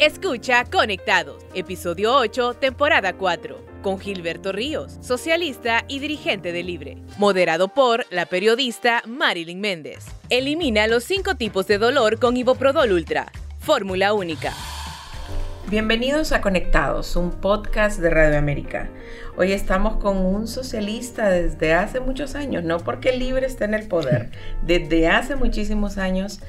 Escucha Conectados, episodio 8, temporada 4, con Gilberto Ríos, socialista y dirigente de Libre, moderado por la periodista Marilyn Méndez. Elimina los cinco tipos de dolor con Iboprodol Ultra, fórmula única. Bienvenidos a Conectados, un podcast de Radio América. Hoy estamos con un socialista desde hace muchos años, no porque Libre esté en el poder, desde hace muchísimos años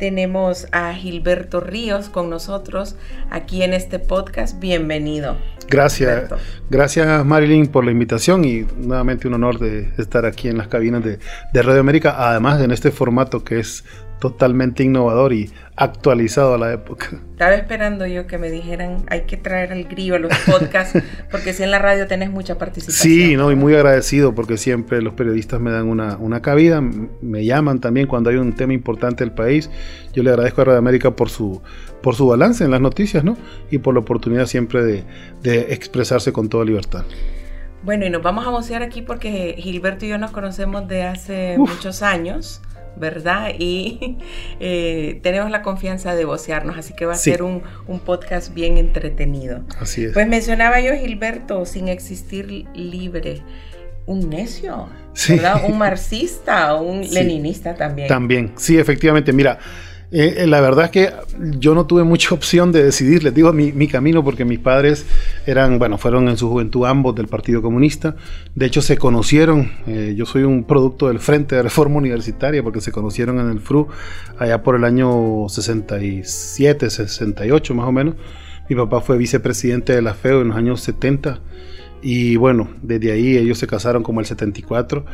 tenemos a Gilberto Ríos con nosotros aquí en este podcast. Bienvenido. Gracias, gracias Marilyn por la invitación y nuevamente un honor de estar aquí en las cabinas de, de Radio América, además en este formato que es totalmente innovador y actualizado a la época. Estaba esperando yo que me dijeran, hay que traer al grillo a los podcasts, porque si en la radio tenés mucha participación. Sí, no, y muy agradecido porque siempre los periodistas me dan una, una cabida, me llaman también cuando hay un tema importante del país. Yo le agradezco a Radio América por su, por su balance en las noticias, ¿no? Y por la oportunidad siempre de, de expresarse con toda libertad. Bueno, y nos vamos a vocear aquí porque Gilberto y yo nos conocemos de hace muchos años. ¿Verdad? Y eh, tenemos la confianza de vocearnos, así que va a ser un, podcast bien entretenido. Así es. Pues mencionaba yo, Gilberto, sin existir libre, un necio, ¿verdad? Un marxista, un leninista también. También, sí, efectivamente. Mira, eh, eh, la verdad es que yo no tuve mucha opción de decidir, les digo mi, mi, camino, porque mis padres eran, bueno, fueron en su juventud ambos del Partido Comunista. De hecho, se conocieron, eh, yo soy un producto del Frente de Reforma Universitaria, porque se conocieron en el FRU allá por el año 67, 68 más o menos. Mi papá fue vicepresidente de la FEO en los años 70 y bueno, desde ahí ellos se casaron como el 74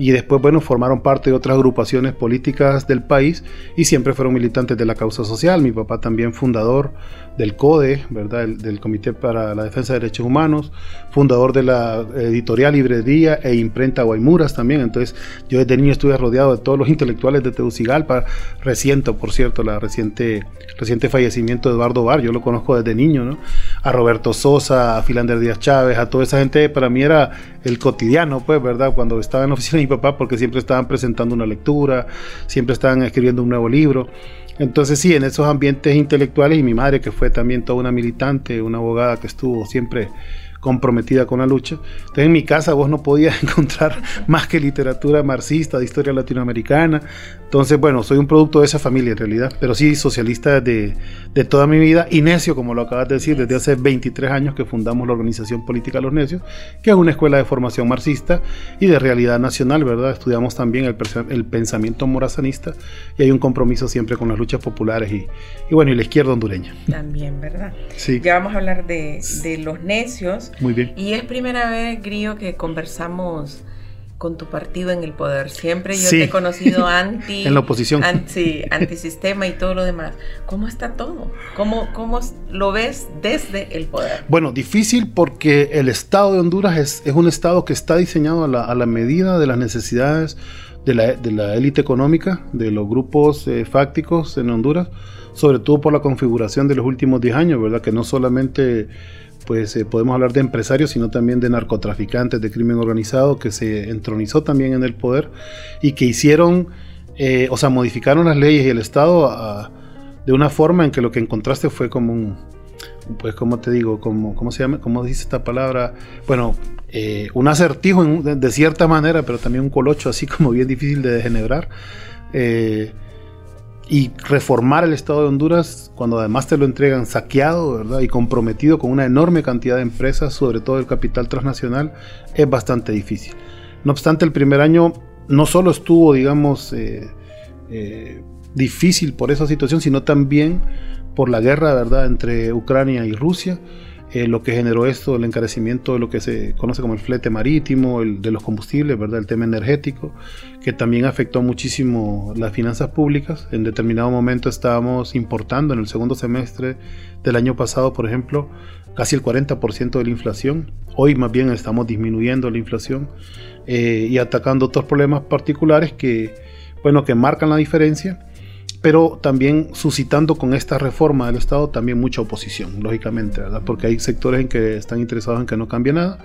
y después, bueno, formaron parte de otras agrupaciones políticas del país y siempre fueron militantes de la causa social. Mi papá también fundador del CODE, ¿verdad? del Comité para la Defensa de Derechos Humanos, fundador de la editorial Librería e imprenta Guaymuras también. Entonces, yo desde niño estuve rodeado de todos los intelectuales de Tegucigalpa. Reciente, por cierto, la reciente, reciente fallecimiento de Eduardo Bar, yo lo conozco desde niño, ¿no? A Roberto Sosa, a Filander Díaz Chávez, a toda esa gente, para mí era el cotidiano, pues, ¿verdad? Cuando estaba en la oficina de mi papá, porque siempre estaban presentando una lectura, siempre estaban escribiendo un nuevo libro. Entonces sí, en esos ambientes intelectuales y mi madre que fue también toda una militante, una abogada que estuvo siempre comprometida con la lucha. Entonces en mi casa vos no podías encontrar más que literatura marxista, de historia latinoamericana. Entonces, bueno, soy un producto de esa familia en realidad, pero sí socialista de, de toda mi vida y necio, como lo acabas de decir, desde hace 23 años que fundamos la organización política Los Necios, que es una escuela de formación marxista y de realidad nacional, ¿verdad? Estudiamos también el, el pensamiento morazanista y hay un compromiso siempre con las luchas populares y, y bueno, y la izquierda hondureña. También, ¿verdad? Sí. Ya vamos a hablar de, de Los Necios muy bien. Y es primera vez, Grillo, que conversamos con tu partido en el poder. Siempre yo te he conocido anti... en la oposición. Anti, antisistema y todo lo demás. ¿Cómo está todo? ¿Cómo, ¿Cómo lo ves desde el poder? Bueno, difícil porque el Estado de Honduras es, es un Estado que está diseñado a la, a la medida de las necesidades de la, de la élite económica, de los grupos eh, fácticos en Honduras, sobre todo por la configuración de los últimos 10 años, ¿verdad? Que no solamente pues eh, podemos hablar de empresarios, sino también de narcotraficantes, de crimen organizado, que se entronizó también en el poder y que hicieron, eh, o sea, modificaron las leyes y el Estado de una forma en que lo que encontraste fue como un, pues como te digo, como, ¿cómo se llama? ¿Cómo dice esta palabra? Bueno, eh, un acertijo de, cierta manera, pero también un colocho así como bien difícil de degenerar y reformar el Estado de Honduras cuando además te lo entregan saqueado ¿verdad? y comprometido con una enorme cantidad de empresas, sobre todo el capital transnacional, es bastante difícil. No obstante, el primer año no solo estuvo, digamos, eh, eh, difícil por esa situación, sino también por la guerra ¿verdad? entre Ucrania y Rusia eh, lo que generó esto, el encarecimiento de lo que se conoce como el flete marítimo, el de los combustibles, ¿verdad? el tema energético, que también afectó muchísimo las finanzas públicas. En determinado momento estábamos importando en el segundo semestre del año pasado, por ejemplo, casi el 40% de la inflación. Hoy más bien estamos disminuyendo la inflación eh, y atacando otros problemas particulares que, bueno, que marcan la diferencia pero también suscitando con esta reforma del Estado también mucha oposición, lógicamente, ¿verdad? Porque hay sectores en que están interesados en que no cambie nada,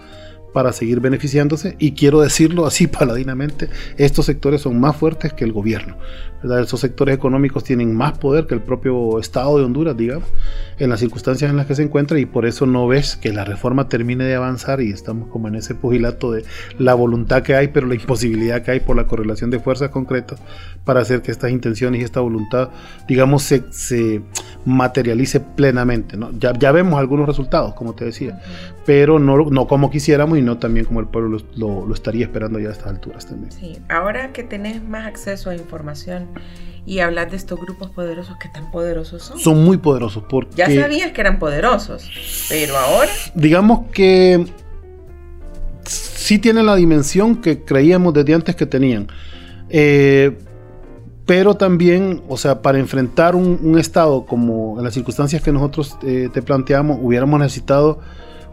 para seguir beneficiándose. Y quiero decirlo así paladinamente, estos sectores son más fuertes que el gobierno. Esos sectores económicos tienen más poder que el propio Estado de Honduras, digamos, en las circunstancias en las que se encuentra y por eso no ves que la reforma termine de avanzar y estamos como en ese pugilato de la voluntad que hay, pero la imposibilidad que hay por la correlación de fuerzas concretas para hacer que estas intenciones y esta voluntad, digamos, se, se materialice plenamente. Ya, ya vemos algunos resultados, como te decía, pero no, no como quisiéramos no también como el pueblo lo, lo, estaría esperando ya a estas alturas también. Sí, ahora que tenés más acceso a información y hablar de estos grupos poderosos, ¿qué tan poderosos son? Son muy poderosos porque... Ya sabías que eran poderosos, pero ahora... Digamos que sí tienen la dimensión que creíamos desde antes que tenían. Eh, pero también, o sea, para enfrentar un, Estado como en las circunstancias que nosotros eh, te planteamos, hubiéramos necesitado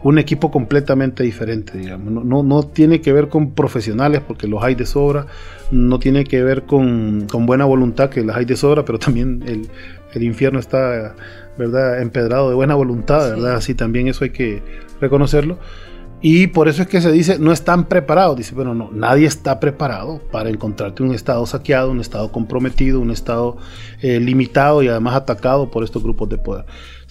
un equipo completamente diferente, digamos. No, no, tiene que ver con profesionales, porque los hay de sobra, no tiene que ver con, con buena voluntad, que las hay de sobra, pero también el, el infierno está, ¿verdad?, empedrado de buena voluntad, ¿verdad? Así también eso hay que reconocerlo. Y por eso es que se dice, no están preparados. Dice, bueno, no, nadie está preparado para encontrarte un Estado saqueado, un Estado comprometido, un Estado eh, limitado y además atacado por estos grupos de poder.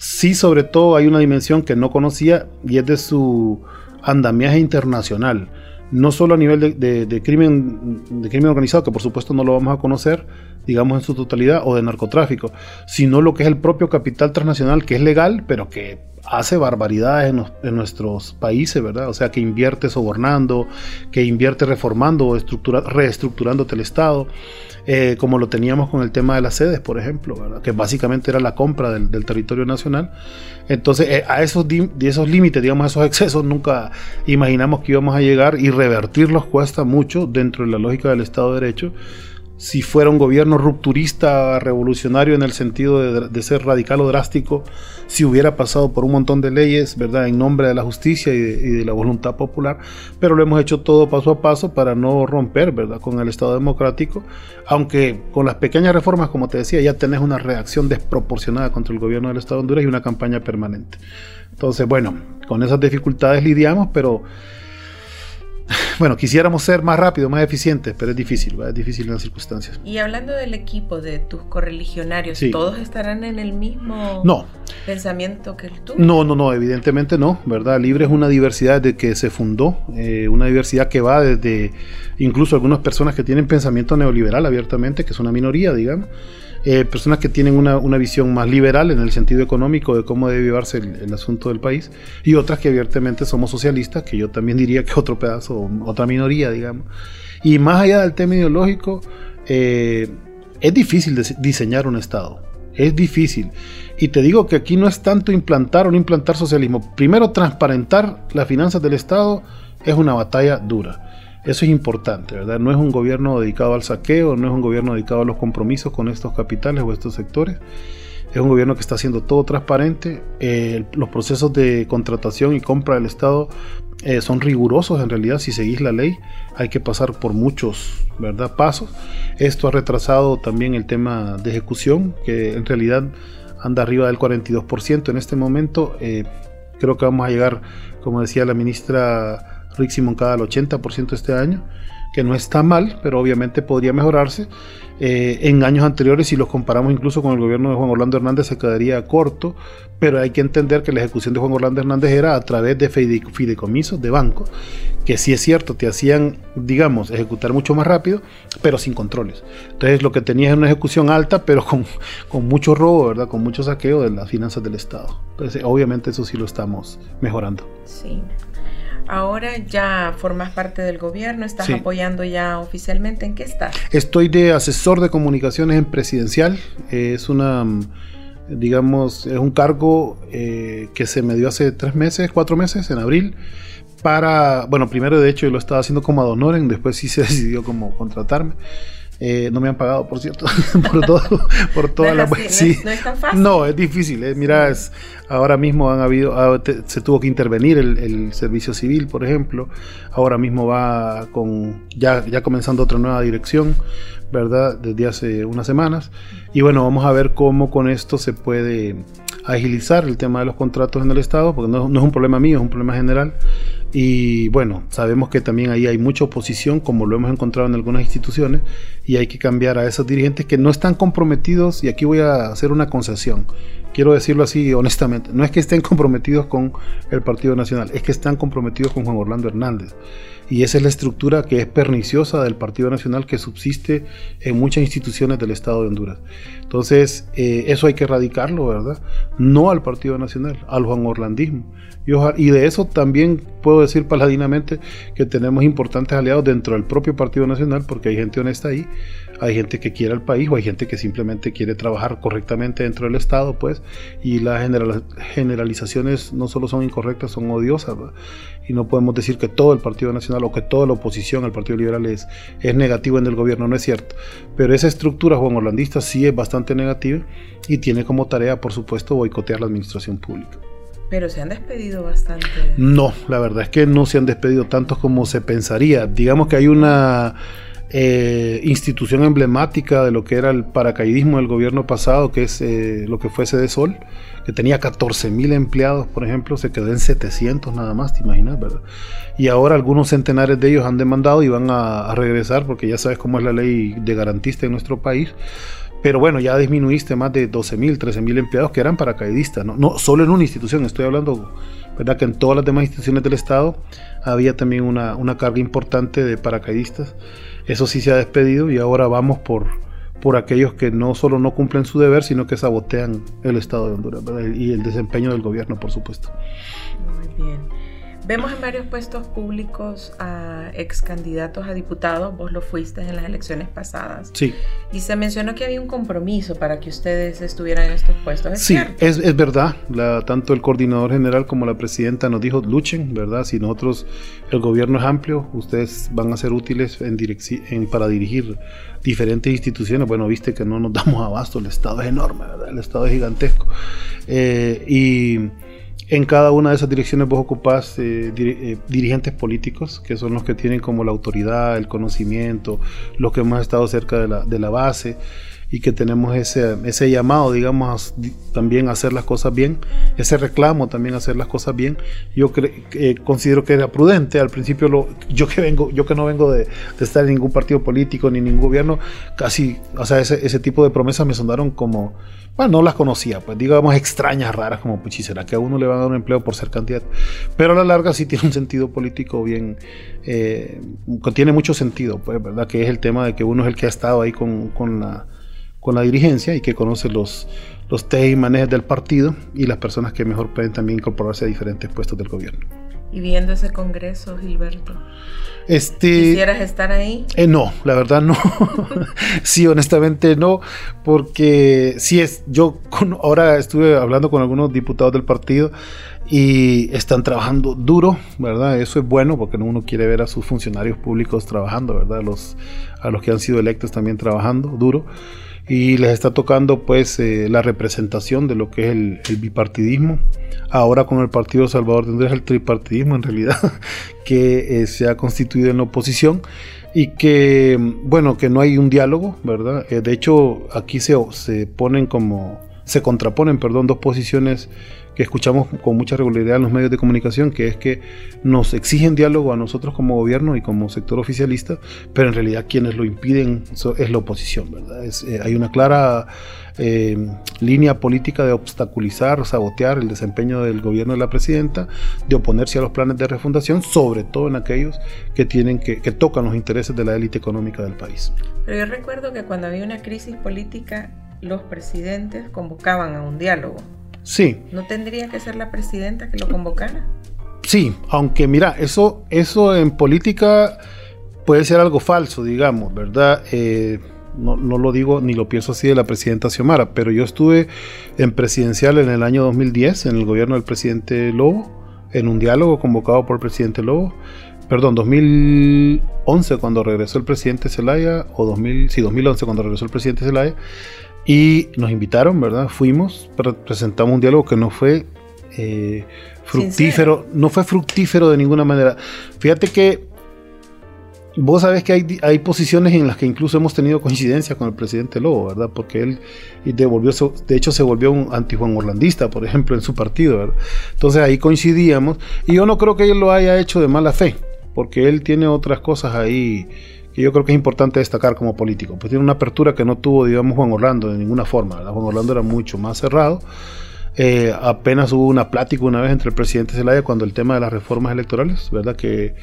Sí, sobre todo hay una dimensión que no conocía y es de su andamiaje internacional. No solo a nivel de, crimen, de crimen organizado, que por supuesto no lo vamos a conocer, digamos en su totalidad, o de narcotráfico, sino lo que es el propio capital transnacional, que es legal, pero que hace barbaridades en, nuestros países, ¿verdad? O sea, que invierte sobornando, que invierte reformando o reestructurándote el Estado, eh, como lo teníamos con el tema de las sedes, por ejemplo, ¿verdad? Que básicamente era la compra del, territorio nacional. Entonces, eh, a esos, esos límites, digamos, a esos excesos, nunca imaginamos que íbamos a llegar y revertirlos cuesta mucho dentro de la lógica del Estado de Derecho si fuera un gobierno rupturista, revolucionario en el sentido de, ser radical o drástico, si hubiera pasado por un montón de leyes, ¿verdad?, en nombre de la justicia y de, la voluntad popular, pero lo hemos hecho todo paso a paso para no romper, ¿verdad?, con el Estado democrático, aunque con las pequeñas reformas, como te decía, ya tenés una reacción desproporcionada contra el gobierno del Estado de Honduras y una campaña permanente. Entonces, bueno, con esas dificultades lidiamos, pero bueno, quisiéramos ser más rápidos, más eficientes, pero es difícil, es difícil en las circunstancias. Y hablando del equipo de tus correligionarios, ¿todos estarán en el mismo no. pensamiento que el tuyo? No, no, no, evidentemente no, ¿verdad? Libre es una diversidad de que se fundó, eh, una diversidad que va desde incluso algunas personas que tienen pensamiento neoliberal abiertamente, que es una minoría, digamos eh, personas que tienen una, visión más liberal en el sentido económico de cómo debe llevarse el, asunto del país, y otras que abiertamente somos socialistas, que yo también diría que otro pedazo, otra minoría, digamos. Y más allá del tema ideológico, eh, es difícil diseñar un Estado. Es difícil. Y te digo que aquí no es tanto implantar o no implantar socialismo. Primero, transparentar las finanzas del Estado es una batalla dura. Eso es importante, ¿verdad? No es un gobierno dedicado al saqueo, no es un gobierno dedicado a los compromisos con estos capitales o estos sectores. Es un gobierno que está haciendo todo transparente. Eh, los procesos de contratación y compra del Estado eh, son rigurosos en realidad. Si seguís la ley, hay que pasar por muchos ¿verdad? pasos. Esto ha retrasado también el tema de ejecución, que en realidad anda arriba del 42% en este momento. Eh, creo que vamos a llegar, como decía la ministra Rixi Moncada al 80% este año, que no está mal, pero obviamente podría mejorarse. Eh, en años anteriores, si los comparamos incluso con el gobierno de Juan Orlando Hernández, se quedaría corto, pero hay que entender que la ejecución de Juan Orlando Hernández era a través de fideicomisos de bancos, que sí es cierto, te hacían, digamos, ejecutar mucho más rápido, pero sin controles. Entonces lo que tenías es una ejecución alta, pero con, con mucho robo, ¿verdad? Con mucho saqueo de las finanzas del Estado. Entonces, obviamente eso sí lo estamos mejorando. Sí. Ahora ya formas parte del gobierno, estás apoyando ya oficialmente. ¿En qué estás? Estoy de asesor de comunicaciones en presidencial. es una, digamos, es un cargo eh, que se me dio hace tres meses, cuatro meses, en abril. Para, bueno, primero de hecho yo lo estaba haciendo como ad honorem, después sí se decidió como contratarme. Eh, no me han pagado, por cierto, por todo, por toda la... no, sí. no, es tan fácil. No, es difícil. Eh. Mira, es, ahora mismo han habido, ah, se tuvo que intervenir el, servicio civil, por ejemplo. Ahora mismo va con, ya, ya comenzando otra nueva dirección, ¿verdad? Desde hace unas semanas. Y bueno, vamos a ver cómo con esto se puede agilizar el tema de los contratos en el Estado, porque no, no es un problema mío, es un problema general Y bueno, sabemos que también ahí hay mucha oposición, como lo hemos encontrado en algunas instituciones, y hay que cambiar a esos dirigentes que no están comprometidos, y aquí voy a hacer una concesión, quiero decirlo así honestamente, no es que estén comprometidos con el Partido Nacional, es que están comprometidos con Juan Orlando Hernández. Y esa es la estructura que es perniciosa del Partido Nacional que subsiste en muchas instituciones del Estado de Honduras. Entonces, eh, eso hay que erradicarlo, ¿verdad? No al Partido Nacional, al Juan Orlandismo. Y, de eso también puedo decir paladinamente que tenemos importantes aliados dentro del propio Partido Nacional, porque hay gente honesta ahí, hay gente que quiere al país o hay gente que simplemente quiere trabajar correctamente dentro del Estado, pues, y las generalizaciones no solo son incorrectas, son odiosas, y no podemos decir que todo el Partido Nacional o que toda la oposición al Partido Liberal es, es negativo en el gobierno, no es cierto, pero esa estructura Juan Orlandista sí es bastante negativa y tiene como tarea, por supuesto, boicotear la administración pública. Pero se han despedido bastante. No, la verdad es que no se han despedido tantos como se pensaría. Digamos que hay una eh, institución emblemática de lo que era el paracaidismo del gobierno pasado, que es eh, lo que fue de Sol, que tenía 14 mil empleados, por ejemplo, se quedó en 700 nada más, te imaginas, ¿verdad? Y ahora algunos centenares de ellos han demandado y van a, a regresar, porque ya sabes cómo es la ley de garantista en nuestro país pero bueno, ya disminuiste más de 12 mil, 13 mil empleados que eran paracaidistas, ¿no? no solo en una institución, estoy hablando, ¿verdad? Que en todas las demás instituciones del Estado había también una, una carga importante de paracaidistas. Eso sí se ha despedido y ahora vamos por, por aquellos que no solo no cumplen su deber, sino que sabotean el Estado de Honduras y el desempeño del gobierno, por supuesto. Muy bien. Vemos en varios puestos públicos a ex candidatos a diputados, vos lo fuiste en las elecciones pasadas. Sí. Y se mencionó que había un compromiso para que ustedes estuvieran en estos puestos. ¿Es sí, es, es, verdad. La, tanto el coordinador general como la presidenta nos dijo, luchen, ¿verdad? Si nosotros, el gobierno es amplio, ustedes van a ser útiles en, en para dirigir diferentes instituciones. Bueno, viste que no nos damos abasto, el Estado es enorme, ¿verdad? El Estado es gigantesco. Eh, y en cada una de esas direcciones vos ocupás eh, eh, dirigentes políticos, que son los que tienen como la autoridad, el conocimiento, los que hemos estado cerca de la, de la base y que tenemos ese, ese llamado, digamos, también a hacer las cosas bien, ese reclamo también a hacer las cosas bien. Yo eh, considero que era prudente. Al principio, lo, yo que vengo, yo que no vengo de, de, estar en ningún partido político ni ningún gobierno, casi, o sea, ese, ese tipo de promesas me sonaron como bueno, no las conocía, pues digamos extrañas, raras, como, pues, ¿será que a uno le van a dar un empleo por ser candidato? Pero a la larga sí tiene un sentido político bien, eh, tiene mucho sentido, pues, ¿verdad? Que es el tema de que uno es el que ha estado ahí con, con la, con la dirigencia y que conoce los, los y manejes del partido y las personas que mejor pueden también incorporarse a diferentes puestos del gobierno. ¿Y viendo ese congreso, Gilberto? Este, ¿Quisieras estar ahí? Eh, no, la verdad no. sí, honestamente no, porque sí es, yo ahora estuve hablando con algunos diputados del partido y están trabajando duro, ¿verdad? Eso es bueno porque uno quiere ver a sus funcionarios públicos trabajando, ¿verdad? Los, a los que han sido electos también trabajando duro y les está tocando pues eh, la representación de lo que es el, bipartidismo. Ahora con el Partido Salvador tendrás el tripartidismo en realidad que eh, se ha constituido en la oposición y que bueno que no hay un diálogo, ¿verdad? Eh, de hecho aquí se, se ponen como se contraponen, perdón, dos posiciones que escuchamos con mucha regularidad en los medios de comunicación, que es que nos exigen diálogo a nosotros como gobierno y como sector oficialista, pero en realidad quienes lo impiden es la oposición, ¿verdad? Eh, hay una clara eh, línea política de obstaculizar, sabotear el desempeño del gobierno de la presidenta, de oponerse a los planes de refundación, sobre todo en aquellos que que tocan los intereses de la élite económica del país. Pero yo recuerdo que cuando había una crisis política, los presidentes convocaban a un diálogo. Sí. ¿No tendría que ser la presidenta que lo convocara? Sí, aunque mira, eso, eso en política puede ser algo falso, digamos, ¿verdad? Eh, no, no, lo digo ni lo pienso así de la presidenta Xiomara, pero yo estuve en presidencial en el año 2010, en el gobierno del presidente Lobo, en un diálogo convocado por el presidente Lobo. Perdón, 2011 cuando regresó el presidente Zelaya, o 2000, sí, 2011 cuando regresó el presidente Zelaya, y nos invitaron, ¿verdad? Fuimos, presentamos un diálogo que no fue eh, fructífero, no fue fructífero de ninguna manera. Fíjate que vos sabés que hay, hay posiciones en las que incluso hemos tenido coincidencia con el presidente Lobo, ¿verdad? Porque él devolvió, de hecho se volvió un anti-Juan Orlandista, por ejemplo, en su partido, ¿verdad? Entonces ahí coincidíamos y yo no creo que él lo haya hecho de mala fe, porque él tiene otras cosas ahí que yo creo que es importante destacar como político. Pues tiene una apertura que no tuvo, digamos, Juan Orlando de ninguna forma. ¿verdad? Juan Orlando era mucho más cerrado. Eh, apenas hubo una plática una vez entre el presidente Zelaya cuando el tema de las reformas electorales, ¿verdad? Que,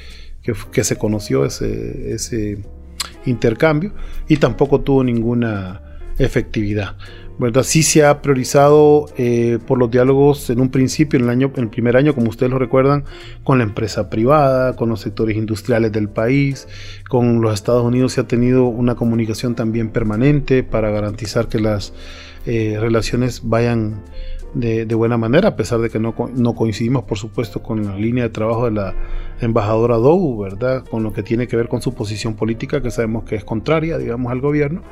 que, se conoció ese, ese intercambio y tampoco tuvo ninguna efectividad. ¿Verdad? Sí se ha priorizado eh, por los diálogos en un principio, en el, año, en el primer año, como ustedes lo recuerdan, con la empresa privada, con los sectores industriales del país, con los Estados Unidos se ha tenido una comunicación también permanente para garantizar que las eh, relaciones vayan de, buena manera, a pesar de que no, no, coincidimos, por supuesto, con la línea de trabajo de la embajadora Dou, ¿verdad? Con lo que tiene que ver con su posición política, que sabemos que es contraria, digamos, al gobierno.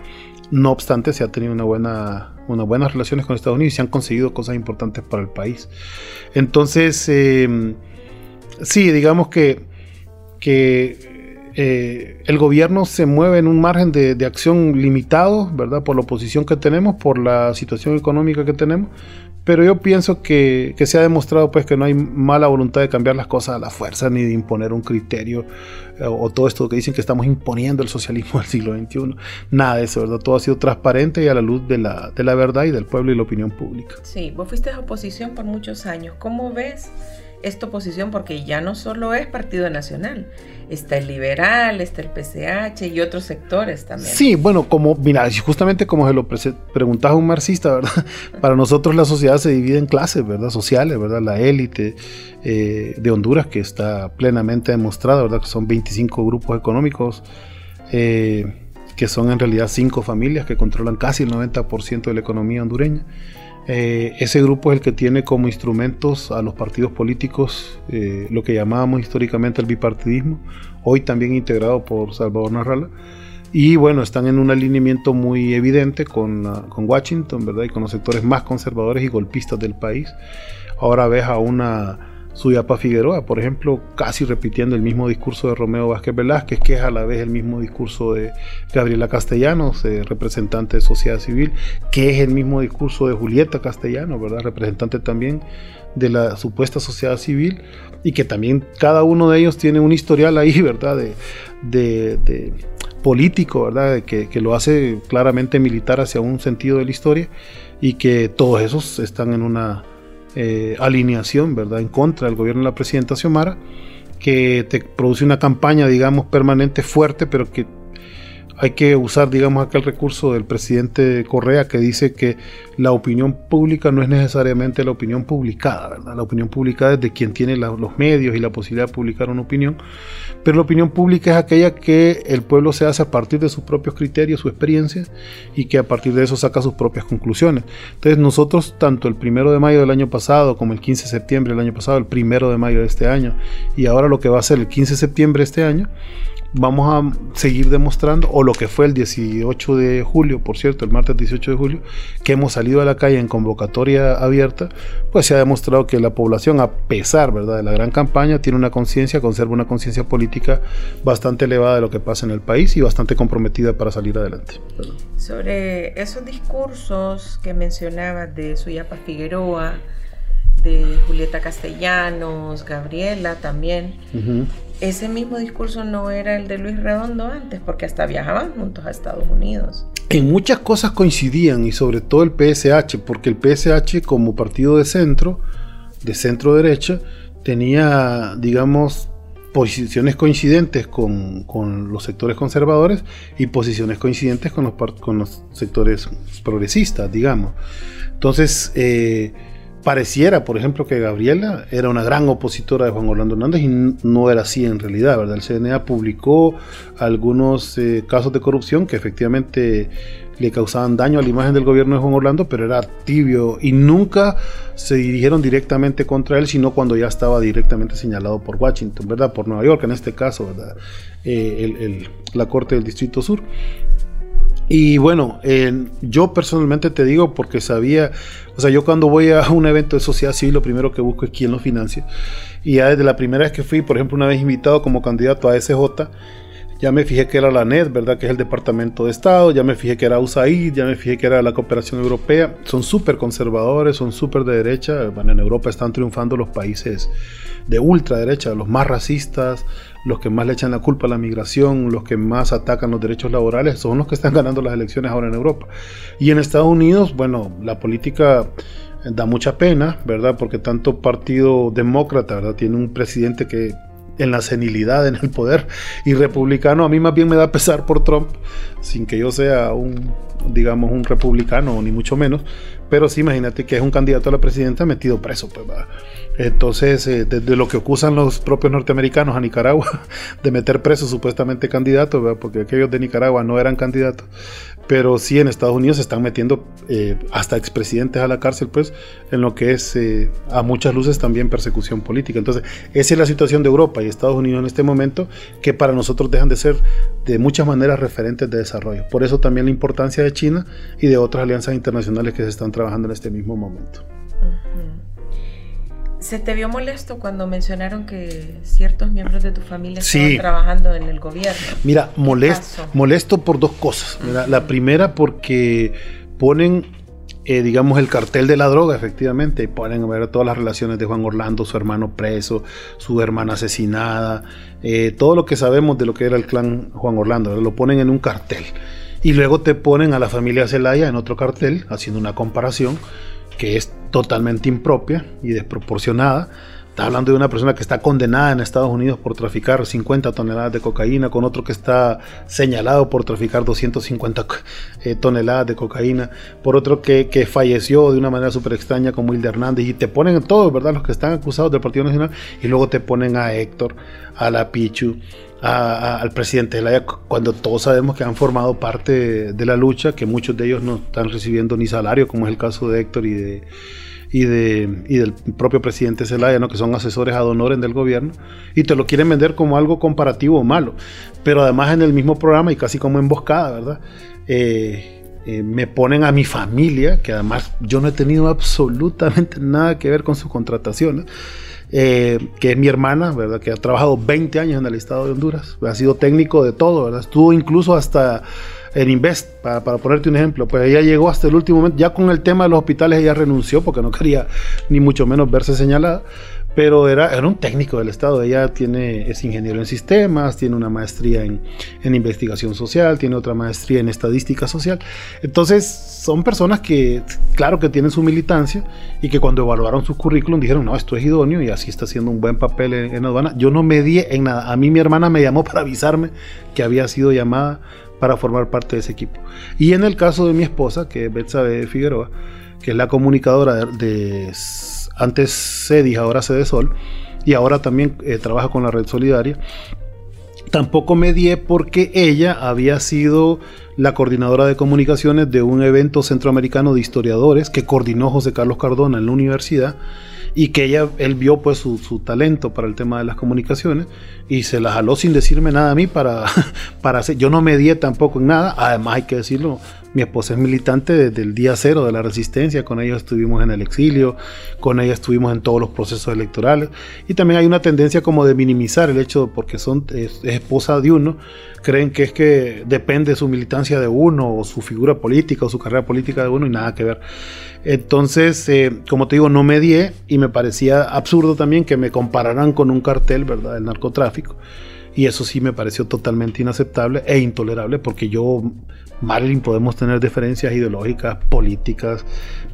No obstante, se ha tenido una buena, unas buenas relaciones con Estados Unidos y se han conseguido cosas importantes para el país. Entonces, em, sí, digamos que, que eh, el gobierno se mueve en un margen de, de, acción limitado, ¿verdad? Por la oposición que tenemos, por la situación económica que tenemos, pero yo pienso que, se ha demostrado pues que no hay mala voluntad de cambiar las cosas a la fuerza ni de imponer un criterio eh, o todo esto que dicen que estamos imponiendo el socialismo del siglo XXI. Nada de eso, ¿verdad? Todo ha sido transparente y a la luz de la, de la verdad y del pueblo y la opinión pública. Sí, vos fuiste oposición por muchos años. ¿Cómo ves esta oposición? Porque ya no solo es Partido Nacional, está el liberal, está el PCH y otros sectores también. Sí, bueno, como, mira, justamente como se lo preguntaba un marxista, ¿verdad? Para nosotros la sociedad se divide en clases, ¿verdad? Sociales, ¿verdad? La élite eh, de Honduras, que está plenamente demostrada, ¿verdad? Que son 25 grupos económicos. Eh, que son en realidad cinco familias que controlan casi el 90% de la economía hondureña. Eh, ese grupo es el que tiene como instrumentos a los partidos políticos eh, lo que llamábamos históricamente el bipartidismo, hoy también integrado por Salvador Narrala. Y bueno, están en un alineamiento muy evidente con, ah, con Washington, ¿verdad? Y con los sectores más conservadores y golpistas del país. Ahora ves a una Suyapa Figueroa, por ejemplo, casi repitiendo el mismo discurso de Romeo Vázquez Velázquez, que es a la vez el mismo discurso de Gabriela Castellanos, representante de sociedad civil, que es el mismo discurso de Julieta Castellanos, ¿verdad? representante también de la supuesta sociedad civil, y que también cada uno de ellos tiene un historial ahí, ¿verdad? De, político, ¿verdad? Que lo hace claramente militar hacia un sentido de la historia, y que todos esos están en una eh, alineación, ¿verdad?, en contra del gobierno de la presidenta Xiomara, que te produce una campaña, digamos, permanente fuerte, pero que hay que usar, digamos, aquel recurso del presidente Correa que dice que la opinión pública no es necesariamente la opinión publicada. La opinión publicada es de quien tiene los medios y la posibilidad de publicar una opinión, pero la opinión pública es aquella que el pueblo se hace a partir de sus propios criterios, su experiencia, y que a partir de eso saca sus propias conclusiones. Entonces nosotros, tanto el primero de mayo del año pasado como el 15 de septiembre del año pasado, el primero de mayo de este año, y ahora lo que va a ser el 15 de septiembre de este año, vamos a seguir demostrando, o lo que fue el 18 de julio, por cierto, el martes 18 de julio, que hemos salido a la calle en convocatoria abierta, pues se ha demostrado que la población, a pesar ¿verdad? de la gran campaña, tiene una conciencia, conserva una conciencia política bastante elevada de lo que pasa en el país y bastante comprometida para salir adelante. Sobre esos discursos que mencionabas de Suyapa Figueroa, de Julieta Castellanos, Gabriela también. Ese mismo discurso no era el de Luis Redondo antes, porque hasta viajaban juntos a Estados Unidos. En muchas cosas coincidían, y sobre todo el PSH, porque el PSH como partido de centro, de centro derecha, tenía, digamos, posiciones coincidentes con, los sectores conservadores y posiciones coincidentes con los, con los sectores progresistas, digamos. Entonces, eh, pareciera, por ejemplo, que Gabriela era una gran opositora de Juan Orlando Hernández y no era así en realidad, ¿verdad? El CNA publicó algunos eh, casos de corrupción que efectivamente le causaban daño a la imagen del gobierno de Juan Orlando, pero era tibio y nunca se dirigieron directamente contra él, sino cuando ya estaba directamente señalado por Washington, ¿verdad? Por Nueva York en este caso, ¿verdad? Eh, la Corte del Distrito Sur. Y bueno, yo personalmente te digo porque sabía, o sea, yo cuando voy a un evento de sociedad civil lo primero que busco es quién lo financia. Y ya desde la primera vez que fui, por ejemplo, una vez invitado como candidato a SJ, ya me fijé que era la NET, ¿verdad? Que es el Departamento de Estado, ya me fijé que era USAID, ya me fijé que era la cooperación europea. Son súper conservadores, son súper de derecha. Bueno, en Europa están triunfando los países de ultraderecha, los más racistas, los que más le echan la culpa a la migración, los que más atacan los derechos laborales, son los que están ganando las elecciones ahora en Europa. Y en Estados Unidos, bueno, la política da mucha pena, ¿verdad? Porque tanto partido demócrata, ¿verdad? Tiene un presidente que en la senilidad en el poder y republicano a mí más bien me da pesar por Trump sin que yo sea un digamos un republicano ni mucho menos pero sí imagínate que es un candidato a la presidencia metido preso pues ¿verdad? Entonces, eh, desde lo que acusan los propios norteamericanos a Nicaragua de meter presos supuestamente candidatos, porque aquellos de Nicaragua no eran candidatos, pero sí en Estados Unidos se están metiendo eh, hasta expresidentes a la cárcel, pues, en lo que es eh, a muchas luces también persecución política. Entonces, esa es la situación de Europa y Estados Unidos en este momento, que para nosotros dejan de ser de muchas maneras referentes de desarrollo. Por eso también la importancia de China y de otras alianzas internacionales que se están trabajando en este mismo momento. ¿Se te vio molesto cuando mencionaron que ciertos miembros de tu familia estaban trabajando en el gobierno? Mira, molesto, molesto por dos cosas. La primera porque ponen, eh, digamos, el cartel de la droga, efectivamente, y ponen a ver todas las relaciones de Juan Orlando, su hermano preso, su hermana asesinada, eh, todo lo que sabemos de lo que era el clan Juan Orlando, lo ponen en un cartel. Y luego te ponen a la familia Zelaya en otro cartel, haciendo una comparación que es totalmente impropia y desproporcionada. Está hablando de una persona que está condenada en Estados Unidos por traficar 50 toneladas de cocaína, con otro que está señalado por traficar 250 eh, toneladas de cocaína, por otro que, que falleció de una manera súper extraña como Hilde Hernández, y te ponen todos, ¿verdad? Los que están acusados del Partido Nacional, y luego te ponen a Héctor, a la Pichu, al presidente Zelaya cuando todos sabemos que han formado parte de la lucha, que muchos de ellos no están recibiendo ni salario, como es el caso de Héctor y de y, de, y del propio presidente Zelaya, ¿no? que son asesores ad honorem del gobierno, y te lo quieren vender como algo comparativo malo. Pero además en el mismo programa y casi como emboscada, ¿verdad? Eh, eh, me ponen a mi familia, que además yo no he tenido absolutamente nada que ver con sus contrataciones. Eh, que es mi hermana, ¿verdad? Que ha trabajado 20 años en el estado de Honduras, ha sido técnico de todo, ¿verdad? Estuvo incluso hasta en Invest, para, ponerte un ejemplo, pues ella llegó hasta el último momento, ya con el tema de los hospitales ella renunció porque no quería ni mucho menos verse señalada, pero era, era un técnico del Estado, ella tiene, es ingeniero en sistemas, tiene una maestría en, en investigación social, tiene otra maestría en estadística social, entonces son personas que, claro que tienen su militancia y que cuando evaluaron su currículum dijeron, no, esto es idóneo y así está haciendo un buen papel en, en aduana. Yo no me di en nada, a mí mi hermana me llamó para avisarme que había sido llamada para formar parte de ese equipo. Y en el caso de mi esposa, que es Betsabe Figueroa, que es la comunicadora de, antes CEDIS, ahora Sol. Y ahora también eh, trabaja con la red solidaria, tampoco me di porque ella había sido la coordinadora de comunicaciones de un evento centroamericano de historiadores que coordinó José Carlos Cardona en la universidad y que ella, él vio pues su, su, talento para el tema de las comunicaciones y se la jaló sin decirme nada a mí para, para hacer, yo no me di tampoco en nada, además hay que decirlo, mi esposa es militante desde el día cero de la resistencia, con ella estuvimos en el exilio, con ella estuvimos en todos los procesos electorales y también hay una tendencia como de minimizar el hecho porque son es, esposa de uno, creen que es que depende su militancia de uno o su figura política o su carrera política de uno y nada que ver. Entonces, eh, como te digo, no me di y me parecía absurdo también que me compararan con un cartel, ¿verdad?, del narcotráfico. Y eso sí me pareció totalmente inaceptable e intolerable porque yo, Marilyn, podemos tener diferencias ideológicas, políticas,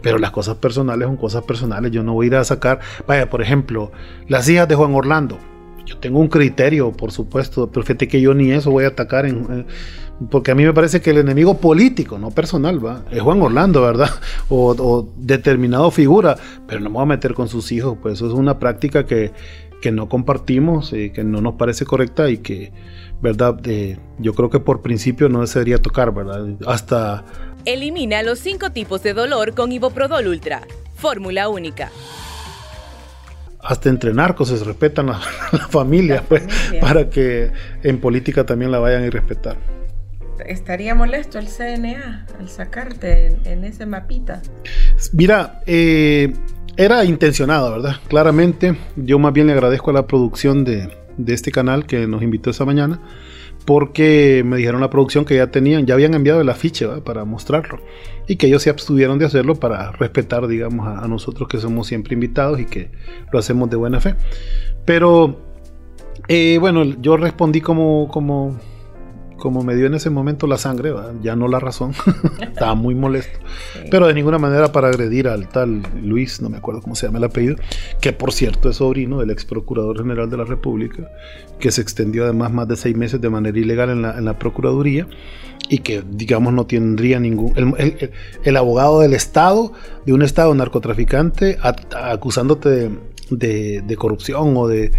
pero las cosas personales son cosas personales. Yo no voy a ir a sacar, vaya, por ejemplo, las hijas de Juan Orlando. Yo tengo un criterio, por supuesto, pero fíjate que yo ni eso voy a atacar en porque a mí me parece que el enemigo político, no personal, ¿va? es Juan Orlando, ¿verdad? O, determinado figura, pero no me voy a meter con sus hijos, pues eso es una práctica que, no compartimos, y que no nos parece correcta y que, ¿verdad? yo creo que por principio no se debería tocar, ¿verdad? Hasta... Elimina los cinco tipos de dolor con Iboprodol Ultra, fórmula única hasta entre narcos se respetan la, familia, pues, para que en política también la vayan a respetar estaría molesto el CNA al sacarte en, ese mapita. Mira, eh, era intencionado, ¿verdad? Claramente, yo más bien le agradezco a la producción de, este canal que nos invitó esa mañana, porque me dijeron la producción que ya tenían, ya habían enviado el afiche para mostrarlo y que ellos se abstuvieron de hacerlo para respetar, digamos, a, nosotros que somos siempre invitados y que lo hacemos de buena fe. Pero, eh, bueno, yo respondí como, como como me dio en ese momento la sangre, ya no la razón, estaba muy molesto, pero de ninguna manera para agredir al tal Luis, no me acuerdo cómo se llama el apellido, que por cierto es sobrino del ex procurador general de la República, que se extendió además más de seis meses de manera ilegal en la, en la Procuraduría y que digamos no tendría ningún... El, abogado del Estado, de un Estado narcotraficante, acusándote de, de, corrupción o de,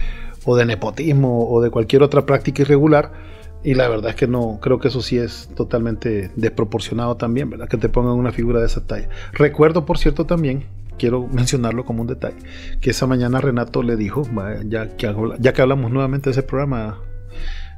o de nepotismo o de cualquier otra práctica irregular, y la verdad es que no, creo que eso sí es totalmente desproporcionado también, ¿verdad? Que te pongan una figura de esa talla. Recuerdo, por cierto, también, quiero mencionarlo como un detalle, que esa mañana Renato le dijo, ya que, ya que hablamos nuevamente de ese programa,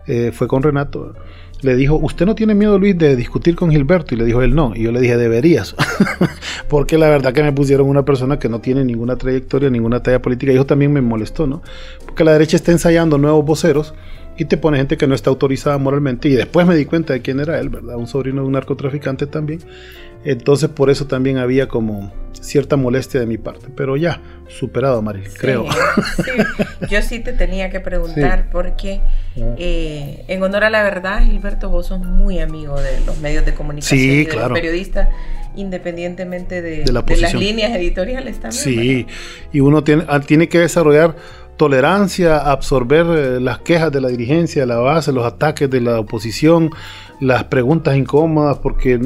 eh, fue con Renato, le dijo, ¿usted no tiene miedo, Luis, de discutir con Gilberto? Y le dijo él, no. Y yo le dije, deberías. Porque la verdad que me pusieron una persona que no tiene ninguna trayectoria, ninguna talla política. Y eso también me molestó, ¿no? Porque la derecha está ensayando nuevos voceros y te pone gente que no está autorizada moralmente. Y después me di cuenta de quién era él, ¿verdad? Un sobrino de un narcotraficante también. Entonces por eso también había como cierta molestia de mi parte. Pero ya, superado, Maril, creo. Yo sí te tenía que preguntar porque ah. eh, en honor a la verdad, Gilberto, vos sos muy amigo de los medios de comunicación y de los periodistas independientemente de, las líneas editoriales también. Sí, y uno tiene, ah, tiene que desarrollar tolerancia absorber eh, las quejas de la dirigencia, la base, los ataques de la oposición, las preguntas incómodas, porque,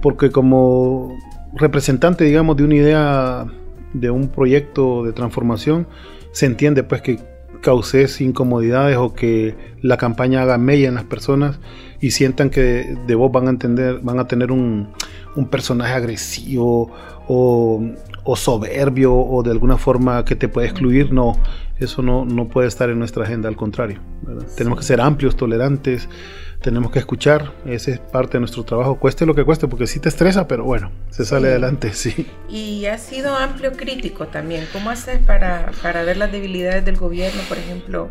porque como representante, digamos, de una idea, de un proyecto de transformación, se entiende pues que causes incomodidades o que la campaña haga mella en las personas y sientan que de vos van a entender, van a tener un, un personaje agresivo o, o soberbio o de alguna forma que te puede excluir, no, eso no, no puede estar en nuestra agenda, al contrario. Tenemos que ser amplios, tolerantes, tenemos que escuchar, esa es parte de nuestro trabajo, cueste lo que cueste, porque sí te estresa, pero bueno, se sale adelante, sí. Y ha sido amplio crítico también, ¿cómo haces para, para ver las debilidades del gobierno, por ejemplo?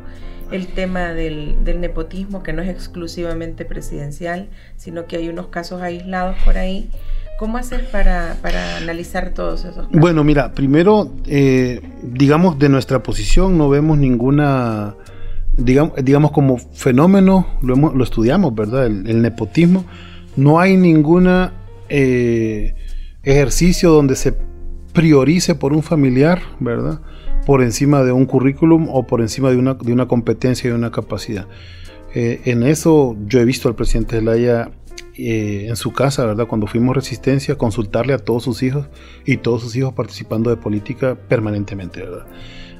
el tema del, del, nepotismo, que no es exclusivamente presidencial, sino que hay unos casos aislados por ahí. ¿Cómo hacer para, analizar todos esos casos? Bueno, mira, primero, eh, digamos, de nuestra posición no vemos ninguna, digamos, digamos como fenómeno, lo, lo estudiamos, ¿verdad? El, nepotismo. No hay ninguna eh, ejercicio donde se priorice por un familiar, ¿verdad? Por encima de un currículum o por encima de una, de una competencia y una capacidad. Eh, en eso yo he visto al presidente Zelaya eh, en su casa, ¿verdad? Cuando fuimos resistencia, consultarle a todos sus hijos y todos sus hijos participando de política permanentemente, ¿verdad?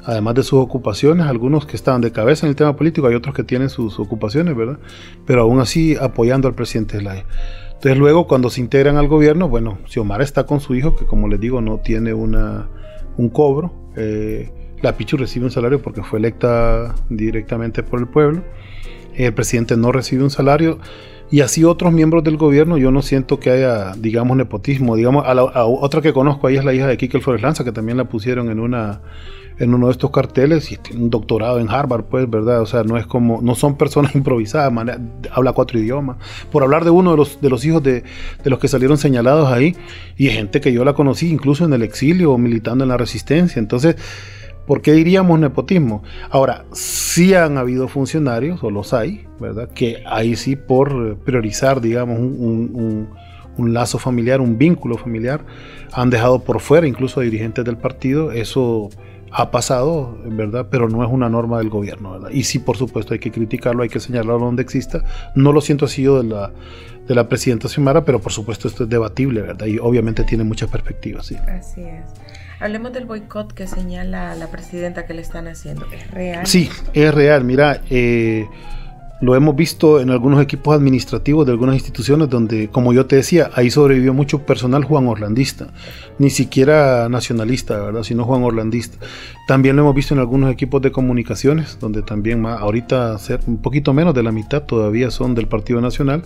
Además de sus ocupaciones, algunos que estaban de cabeza en el tema político, hay otros que tienen sus ocupaciones, ¿verdad? Pero aún así apoyando al presidente Zelaya. Entonces luego cuando se integran al gobierno, bueno, Xiomara está con su hijo, que como les digo no tiene una, un cobro. Eh, la Pichu recibe un salario porque fue electa directamente por el pueblo. El presidente no recibe un salario y así otros miembros del gobierno, yo no siento que haya, digamos, nepotismo. Digamos, a, otra que conozco ahí es la hija de Kike Flores Lanza, que también la pusieron en una en uno de estos carteles y tiene un doctorado en Harvard, pues, ¿verdad? O sea, no es como, no son personas improvisadas, habla cuatro idiomas. Por hablar de uno de los, de los hijos de, de los que salieron señalados ahí, y gente que yo la conocí incluso en el exilio militando en la resistencia. Entonces, ¿Por qué diríamos nepotismo? Ahora, sí han habido funcionarios, o los hay, ¿verdad? Que ahí sí por priorizar, digamos, un, lazo familiar, un vínculo familiar, han dejado por fuera incluso a dirigentes del partido. Eso ha pasado, ¿verdad? Pero no es una norma del gobierno, ¿verdad? Y sí, por supuesto, hay que criticarlo, hay que señalarlo donde exista. No lo siento así de la, de la presidenta Xiomara, pero por supuesto esto es debatible, ¿verdad? Y obviamente tiene muchas perspectivas, sí. Así es. Hablemos del boicot que señala la presidenta que le están haciendo. ¿Es real? Sí, es real. Mira, eh, lo hemos visto en algunos equipos administrativos de algunas instituciones donde, como yo te decía, ahí sobrevivió mucho personal Juan Orlandista, ni siquiera nacionalista, ¿verdad? Sino Juan Orlandista. También lo hemos visto en algunos equipos de comunicaciones, donde también ahorita un poquito menos de la mitad todavía son del Partido Nacional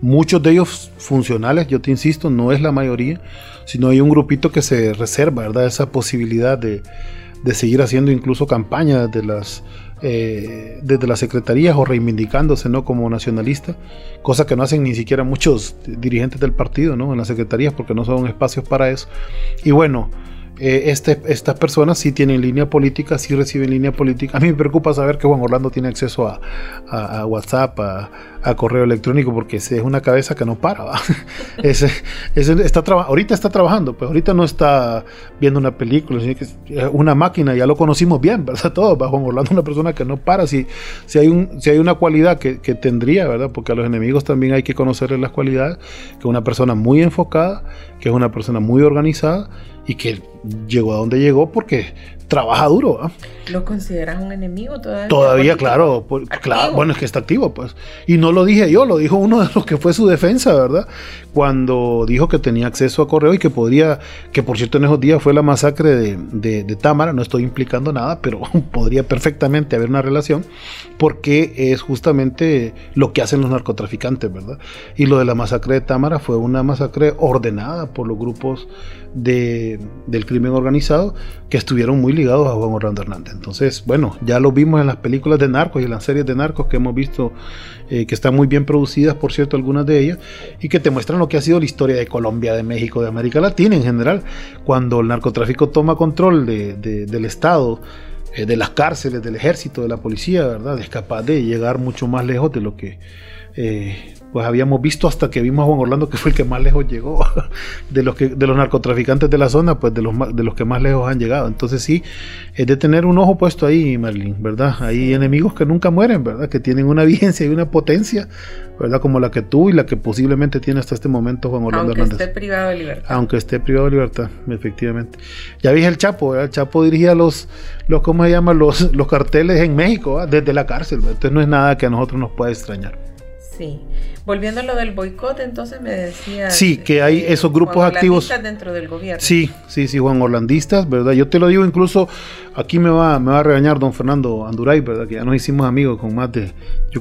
Muchos de ellos funcionales, yo te insisto, no es la mayoría, sino hay un grupito que se reserva, ¿verdad? Esa posibilidad de, de seguir haciendo incluso campañas de las eh, desde las secretarías o reivindicándose ¿no? como nacionalista, cosa que no hacen ni siquiera muchos dirigentes del partido ¿no? en las secretarías porque no son espacios para eso. Y bueno, eh, este, estas personas sí tienen línea política, sí reciben línea política. A mí me preocupa saber que Juan Orlando tiene acceso a, WhatsApp, a, correo electrónico, porque es una cabeza que no para. ese, está ahorita está trabajando, pues ahorita no está viendo una película, sino que es una máquina, ya lo conocimos bien, ¿verdad? Todo, Juan Orlando es una persona que no para. Si, si, hay, si hay una cualidad que, que tendría, ¿verdad? Porque a los enemigos también hay que conocerles las cualidades, que es una persona muy enfocada, que es una persona muy organizada y que llegó a donde llegó porque trabaja duro. ¿Lo consideras un enemigo todavía? Todavía, claro, claro. Bueno, es que está activo, pues. Y no lo dije yo, lo dijo uno de los que fue su defensa, ¿verdad? Cuando dijo que tenía acceso a correo y que podría, que por cierto en esos días fue la masacre de, de, Támara, no estoy implicando nada, pero podría perfectamente haber una relación, porque es justamente lo que hacen los narcotraficantes, ¿verdad? Y lo de la masacre de Támara fue una masacre ordenada por los grupos de, del crimen organizado que estuvieron muy ligados a Juan Orlando Hernández. Entonces, bueno, ya lo vimos en las películas de narcos y en las series de narcos que hemos visto, eh, que están muy bien producidas, por cierto, algunas de ellas, y que te muestran lo que ha sido la historia de Colombia, de México, de América Latina en general, cuando el narcotráfico toma control del Estado eh, de las cárceles, del ejército, de la policía, ¿verdad? Es capaz de llegar mucho más lejos de lo que eh, pues habíamos visto hasta que vimos a Juan Orlando que fue el que más lejos llegó de los que de los narcotraficantes de la zona pues de los de los que más lejos han llegado. Entonces sí es de tener un ojo puesto ahí Marlene verdad hay enemigos que nunca mueren verdad que tienen una vigencia y una potencia verdad como la que tú y la que posiblemente tiene hasta este momento Juan Orlando aunque esté privado de libertad. Aunque esté privado de libertad efectivamente. Ya dije el Chapo el Chapo dirigía los los cómo se llama los los carteles en México desde la cárcel entonces no es nada que a nosotros nos pueda extrañar. Sí. Volviendo a lo del boicot, entonces me decía. Sí, que hay esos grupos activos. dentro del gobierno. Sí, sí, sí, Juan Orlandistas, ¿verdad? Yo te lo digo, incluso aquí me va, me va a regañar don Fernando Anduray, ¿verdad? Que ya nos hicimos amigos con más de.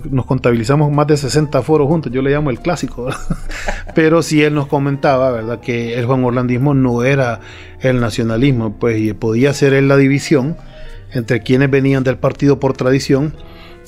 nos contabilizamos más de 60 foros juntos, yo le llamo el clásico, ¿verdad? Pero sí él nos comentaba, ¿verdad? Que el Juan Orlandismo no era el nacionalismo, pues, y podía ser él la división entre quienes venían del partido por tradición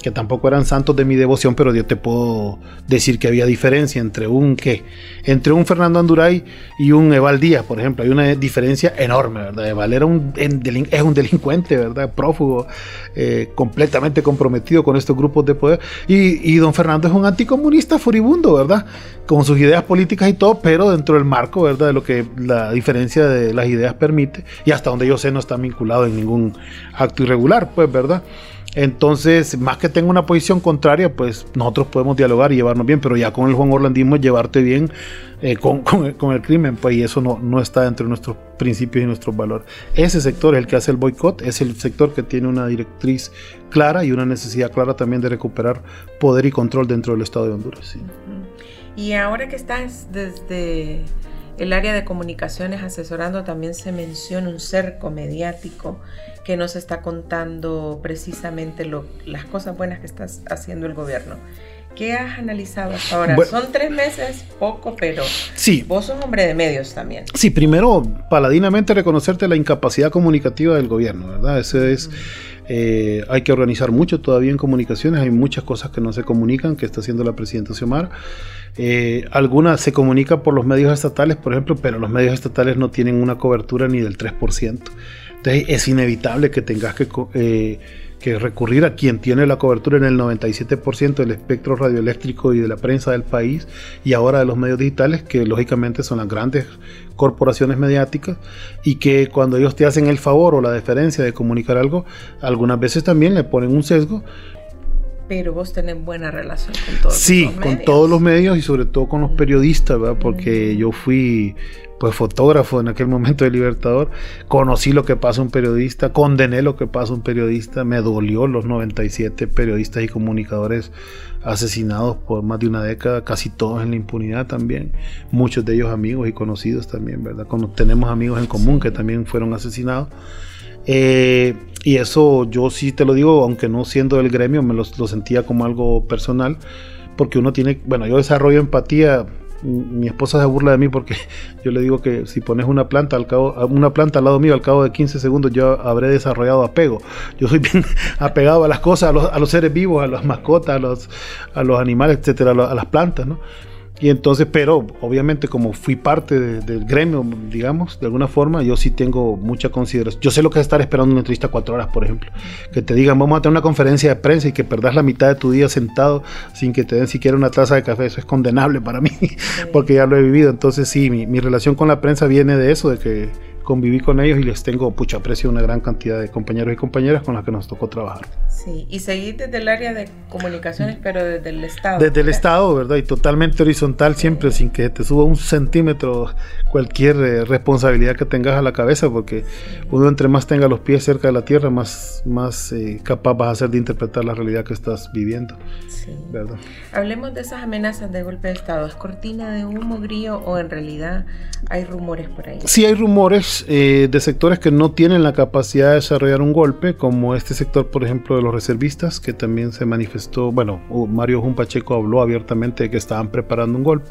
que tampoco eran santos de mi devoción, pero yo te puedo decir que había diferencia entre un que entre un Fernando Anduray y un Eval Díaz, por ejemplo, hay una diferencia enorme, ¿verdad? Eval era un, es un delincuente, ¿verdad? Prófugo, eh, completamente comprometido con estos grupos de poder. Y, y, don Fernando es un anticomunista furibundo, ¿verdad? Con sus ideas políticas y todo, pero dentro del marco, ¿verdad? De lo que la diferencia de las ideas permite, y hasta donde yo sé no está vinculado en ningún acto irregular, pues, ¿verdad? Entonces, más que tenga una posición contraria, pues nosotros podemos dialogar y llevarnos bien, pero ya con el Juan Orlandismo llevarte bien eh, con, el, crimen, pues y eso no, no está entre nuestros principios y nuestros valores. Ese sector es el que hace el boicot, es el sector que tiene una directriz clara y una necesidad clara también de recuperar poder y control dentro del Estado de Honduras. Y ahora que estás desde el área de comunicaciones asesorando, también se menciona un cerco mediático que nos está contando precisamente lo, las cosas buenas que está haciendo el gobierno. ¿Qué has analizado hasta ahora? Son tres meses, poco, pero sí. vos sos hombre de medios también. Sí, primero, paladinamente reconocerte la incapacidad comunicativa del gobierno, ¿verdad? Ese es... Eh, hay que organizar mucho todavía en comunicaciones, hay muchas cosas que no se comunican, que está haciendo la presidenta Xiomara. Eh, algunas se comunican por los medios estatales, por ejemplo, pero los medios estatales no tienen una cobertura ni del 3%. Entonces es inevitable que tengas eh, que, recurrir a quien tiene la cobertura en el 97% del espectro radioeléctrico y de la prensa del país y ahora de los medios digitales, que lógicamente son las grandes corporaciones mediáticas y que cuando ellos te hacen el favor o la deferencia de comunicar algo, algunas veces también le ponen un sesgo pero vos tenés buena relación con todos sí, los medios. Sí, con todos los medios y sobre todo con los periodistas, ¿verdad? Porque yo fui pues fotógrafo en aquel momento de Libertador, conocí lo que pasa un periodista, condené lo que pasa un periodista, me dolió los 97 periodistas y comunicadores asesinados por más de una década, casi todos en la impunidad también, muchos de ellos amigos y conocidos también, ¿verdad? Cuando tenemos amigos en común que también fueron asesinados. Eh, y eso yo sí te lo digo, aunque no siendo del gremio, me lo, lo sentía como algo personal, porque uno tiene, bueno, yo desarrollo empatía mi esposa se burla de mí porque yo le digo que si pones una planta al cabo, una planta al lado mío al cabo de 15 segundos yo habré desarrollado apego. Yo soy bien apegado a las cosas, a los, a los seres vivos, a las mascotas, a los, a los animales, etcétera, a, a las plantas, ¿no? Y entonces, pero obviamente como fui parte del gremio, digamos, de alguna forma, yo sí tengo mucha consideración. Yo sé lo que es estar esperando una entrevista cuatro horas, por ejemplo. Que te digan, vamos a tener una conferencia de prensa y que perdas la mitad de tu día sentado sin que te den siquiera una taza de café. Eso es condenable para mí, porque ya lo he vivido. Entonces sí, mi, mi relación con la prensa viene de eso, de que conviví con ellos y les tengo mucho aprecio una gran cantidad de compañeros y compañeras con las que nos tocó trabajar. Sí, y seguir desde el área de comunicaciones, pero desde el Estado. Desde el Estado, ¿verdad? Y totalmente horizontal, siempre sin que te suba un centímetro cualquier eh, responsabilidad que tengas a la cabeza, porque uno entre más tenga los pies cerca de la tierra, más, más eh, capaz vas a ser de interpretar la realidad que estás viviendo. Sí. ¿verdad? Hablemos de esas amenazas de golpe de Estado. ¿Es cortina de humo, grillo, o en realidad hay rumores por ahí? Sí, hay rumores eh, de sectores que no tienen la capacidad de desarrollar un golpe, como este sector, por ejemplo, de los reservistas, que también se manifestó, bueno, Mario Jumpacheco habló abiertamente de que estaban preparando un golpe.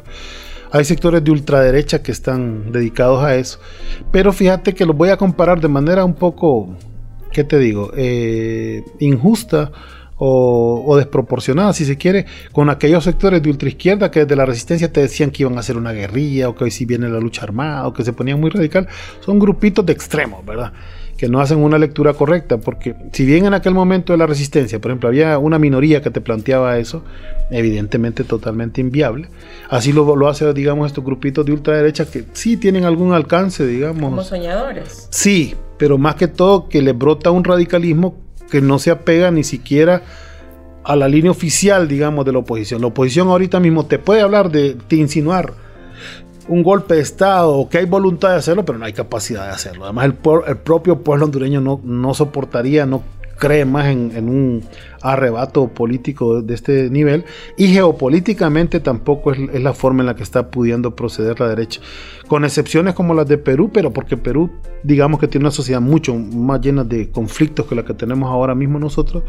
Hay sectores de ultraderecha que están dedicados a eso, pero fíjate que los voy a comparar de manera un poco, ¿qué te digo?, eh, injusta o, desproporcionada, si se quiere, con aquellos sectores de ultraizquierda que desde la resistencia te decían que iban a hacer una guerrilla o que hoy sí viene la lucha armada o que se ponían muy radical. Son grupitos de extremos, ¿verdad? Que no hacen una lectura correcta, porque si bien en aquel momento de la resistencia, por ejemplo, había una minoría que te planteaba eso, evidentemente totalmente inviable, así lo, lo hace, digamos, estos grupitos de ultraderecha que sí tienen algún alcance, digamos. Como soñadores. Sí, pero más que todo que le brota un radicalismo que no se apega ni siquiera a la línea oficial, digamos, de la oposición. La oposición ahorita mismo te puede hablar de, insinuar un golpe de Estado o que hay voluntad de hacerlo, pero no hay capacidad de hacerlo. Además, el, el propio pueblo hondureño no, no soportaría, no cree más en, un arrebato político de este nivel. Y geopolíticamente tampoco es, la forma en la que está pudiendo proceder la derecha, con excepciones como las de Perú, pero porque Perú digamos que tiene una sociedad mucho más llena de conflictos que la que tenemos ahora mismo nosotros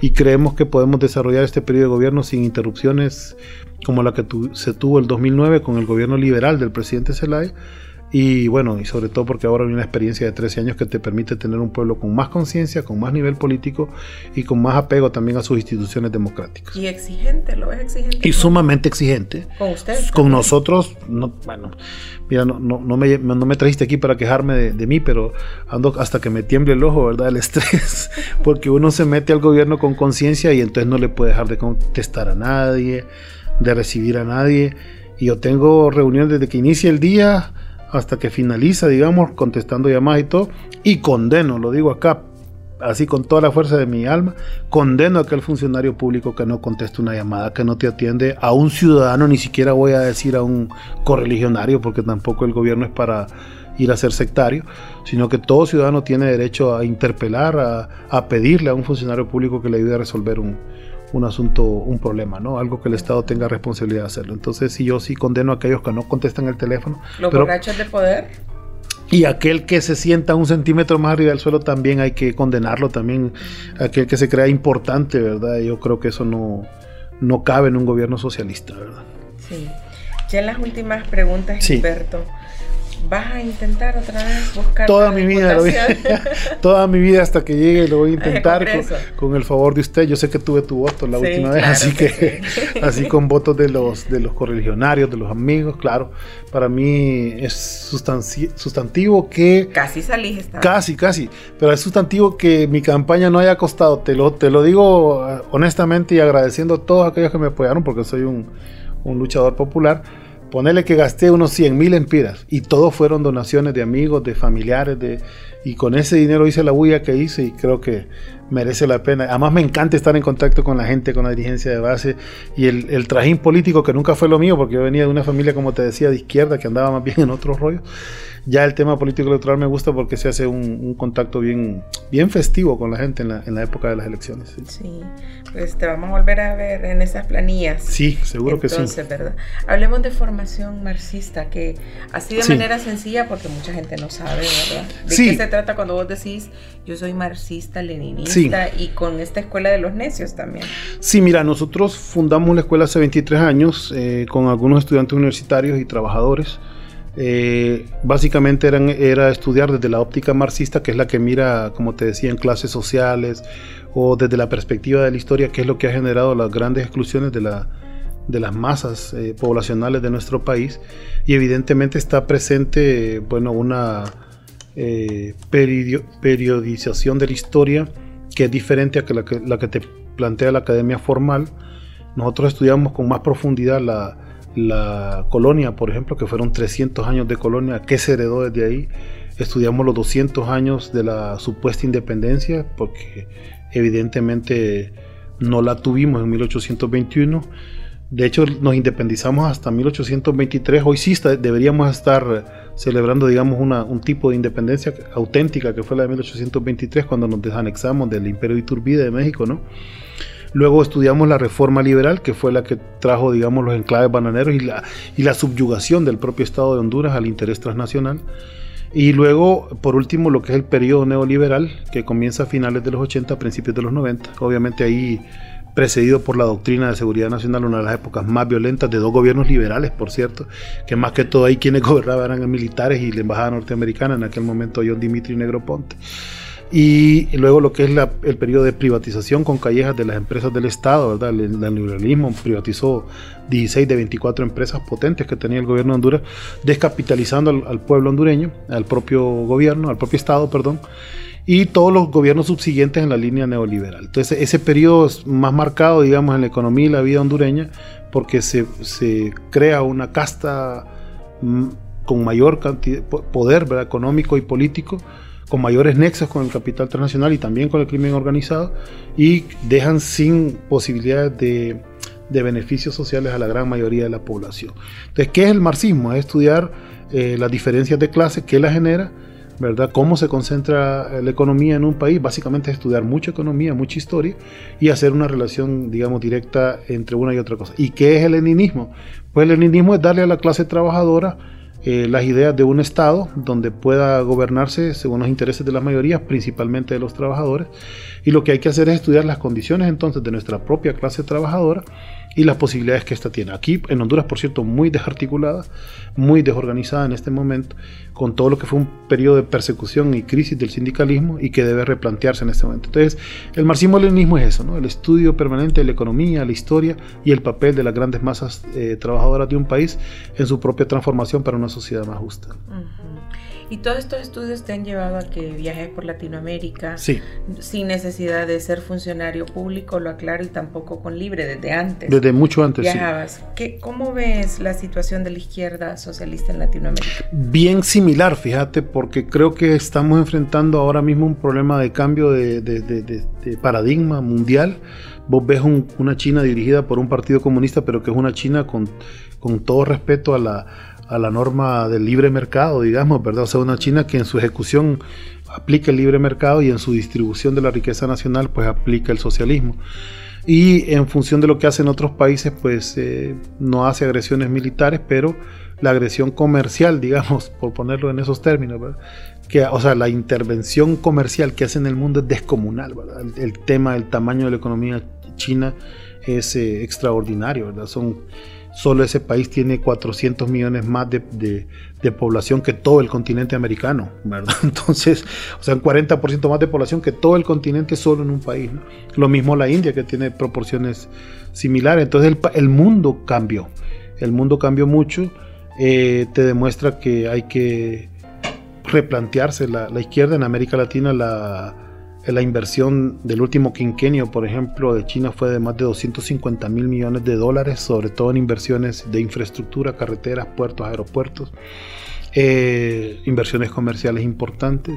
y creemos que podemos desarrollar este periodo de gobierno sin interrupciones como la que se tuvo el 2009 con el gobierno liberal del presidente Zelaya y bueno, y sobre todo porque ahora hay una experiencia de 13 años que te permite tener un pueblo con más conciencia, con más nivel político y con más apego también a sus instituciones democráticas. Y exigente, ¿lo ves exigente? Y sumamente exigente. Con ustedes. Con nosotros, no, bueno, mira, no, no, no, me, no me trajiste aquí para quejarme de, de, mí, pero ando hasta que me tiemble el ojo, ¿verdad? El estrés, porque uno se mete al gobierno con conciencia y entonces no le puede dejar de contestar a nadie, de recibir a nadie. Y yo tengo reuniones desde que inicia el día hasta que finaliza, digamos, contestando llamadas y todo, y condeno, lo digo acá, así con toda la fuerza de mi alma, condeno a aquel funcionario público que no conteste una llamada, que no te atiende a un ciudadano, ni siquiera voy a decir a un correligionario, porque tampoco el gobierno es para ir a ser sectario, sino que todo ciudadano tiene derecho a interpelar, a, a pedirle a un funcionario público que le ayude a resolver un, un asunto, un problema, ¿no? Algo que el Estado tenga responsabilidad de hacerlo. Entonces, si yo sí condeno a aquellos que no contestan el teléfono. Los pero, borrachos de poder. Y aquel que se sienta un centímetro más arriba del suelo también hay que condenarlo, también aquel que se crea importante, ¿verdad? Yo creo que eso no, no cabe en un gobierno socialista, ¿verdad? Sí. Ya en las últimas preguntas, sí. ¿Vas a intentar otra vez buscar toda mi vida lo voy, toda mi vida hasta que llegue lo voy a intentar con, con, el favor de usted. Yo sé que tuve tu voto la sí, última vez claro así que, que sí. así con votos de los de los correligionarios de los amigos claro. Para mí es sustantivo que casi salí casi casi. Pero es sustantivo que mi campaña no haya costado. Te lo te lo digo eh, honestamente y agradeciendo a todos aquellos que me apoyaron porque soy un, un luchador popular Ponele que gasté unos 100 mil empiras y todos fueron donaciones de amigos, de familiares, de, y con ese dinero hice la bulla que hice y creo que merece la pena. Además me encanta estar en contacto con la gente, con la dirigencia de base y el, el, trajín político que nunca fue lo mío porque yo venía de una familia, como te decía, de izquierda que andaba más bien en otros rollos. Ya el tema político electoral me gusta porque se hace un, un contacto bien, bien festivo con la gente en la, en la época de las elecciones. Sí. sí. pues te vamos a volver a ver en esas planillas. Sí, seguro Entonces, que sí. ¿verdad? Hablemos de formación marxista, que así de sí. manera sencilla porque mucha gente no sabe, ¿verdad? ¿De sí. qué se trata cuando vos decís yo soy marxista, leninista y con esta escuela de los necios también. Sí, mira, nosotros fundamos la escuela hace 23 años eh, con algunos estudiantes universitarios y trabajadores. Eh, básicamente era estudiar desde la óptica marxista, que es la que mira, como te decía, en clases sociales o desde la perspectiva de la historia, que es lo que ha generado las grandes exclusiones de las masas eh, poblacionales de nuestro país. Y evidentemente está presente, bueno, una eh, periodización de la historia que es diferente a la que, la que te plantea la academia formal. Nosotros estudiamos con más profundidad la, la colonia, por ejemplo, que fueron 300 años de colonia, ¿qué se heredó desde ahí? Estudiamos los 200 años de la supuesta independencia, porque evidentemente no la tuvimos en 1821. De hecho, nos independizamos hasta 1823. Hoy sí deberíamos estar celebrando, digamos, un tipo de independencia auténtica que fue la de 1823, cuando nos desanexamos del Imperio de Iturbide de México, ¿no? Luego estudiamos la reforma liberal, que fue la que trajo, digamos, los enclaves bananeros y la, y la subyugación del propio Estado de Honduras al interés transnacional. Y luego, por último, lo que es el periodo neoliberal, que comienza a finales de los 80, principios de los 90. Obviamente ahí precedido por la doctrina de seguridad nacional, una de las épocas más violentas de dos gobiernos liberales, por cierto, que más que todo ahí quienes gobernaban eran militares y la embajada norteamericana, en aquel momento John Dimitri Negroponte y luego lo que es el periodo de privatización con callejas de las empresas del Estado, ¿verdad? El, neoliberalismo privatizó 16 de 24 empresas potentes que tenía el gobierno de Honduras, descapitalizando al, pueblo hondureño, al propio gobierno, al propio Estado, perdón, y todos los gobiernos subsiguientes en la línea neoliberal. Entonces ese periodo es más marcado, digamos, en la economía y la vida hondureña, porque se, se crea una casta mm, con mayor cantidad, poder ¿verdad? económico y político, con mayores nexos con el capital transnacional y también con el crimen organizado y dejan sin posibilidades de, beneficios sociales a la gran mayoría de la población. Entonces, ¿qué es el marxismo? Es estudiar eh, las diferencias de clase, qué la genera, ¿verdad? Cómo se concentra la economía en un país. Básicamente es estudiar mucha economía, mucha historia y hacer una relación, digamos, directa entre una y otra cosa. ¿Y qué es el leninismo? Pues el leninismo es darle a la clase trabajadora eh, las ideas de un Estado donde pueda gobernarse según los intereses de las mayorías, principalmente de los trabajadores. Y lo que hay que hacer es estudiar las condiciones entonces de nuestra propia clase trabajadora y las posibilidades que ésta tiene. Aquí en Honduras, por cierto, muy desarticulada, muy desorganizada en este momento, con todo lo que fue un periodo de persecución y crisis del sindicalismo y que debe replantearse en este momento. Entonces, el marxismo-leninismo es eso, ¿no? el estudio permanente de la economía, la historia y el papel de las grandes masas eh, trabajadoras de un país en su propia transformación para una sociedad más justa. Y todos estos estudios te han llevado a que viajes por Latinoamérica sí. sin necesidad de ser funcionario público, lo aclaro, y tampoco con libre, desde antes. Desde mucho antes. Viajabas. Sí. ¿Cómo ves la situación de la izquierda socialista en Latinoamérica? Bien similar, fíjate, porque creo que estamos enfrentando ahora mismo un problema de cambio de, de, paradigma mundial. Vos ves una China dirigida por un partido comunista, pero que es una China con, con todo respeto a la a la norma del libre mercado, digamos, ¿verdad? O sea, una China que en su ejecución aplica el libre mercado y en su distribución de la riqueza nacional, pues aplica el socialismo. Y en función de lo que hacen otros países, pues eh, no hace agresiones militares, pero la agresión comercial, digamos, por ponerlo en esos términos, ¿verdad? Que, o sea, la intervención comercial que hace en el mundo es descomunal, ¿verdad? El, tema, el tamaño de la economía china es eh, extraordinario, ¿verdad? Son solo ese país tiene 400 millones más de, población que todo el continente americano, ¿verdad? Entonces, o sea, un 40% más de población que todo el continente solo en un país. Lo mismo la India, que tiene proporciones similares. Entonces, el, mundo cambió. El mundo cambió mucho. Eh, te demuestra que hay que replantearse la izquierda en América Latina, la la inversión del último quinquenio, por ejemplo, de China fue de más de 250 mil millones de dólares, sobre todo en inversiones de infraestructura, carreteras, puertos, aeropuertos, eh, inversiones comerciales importantes.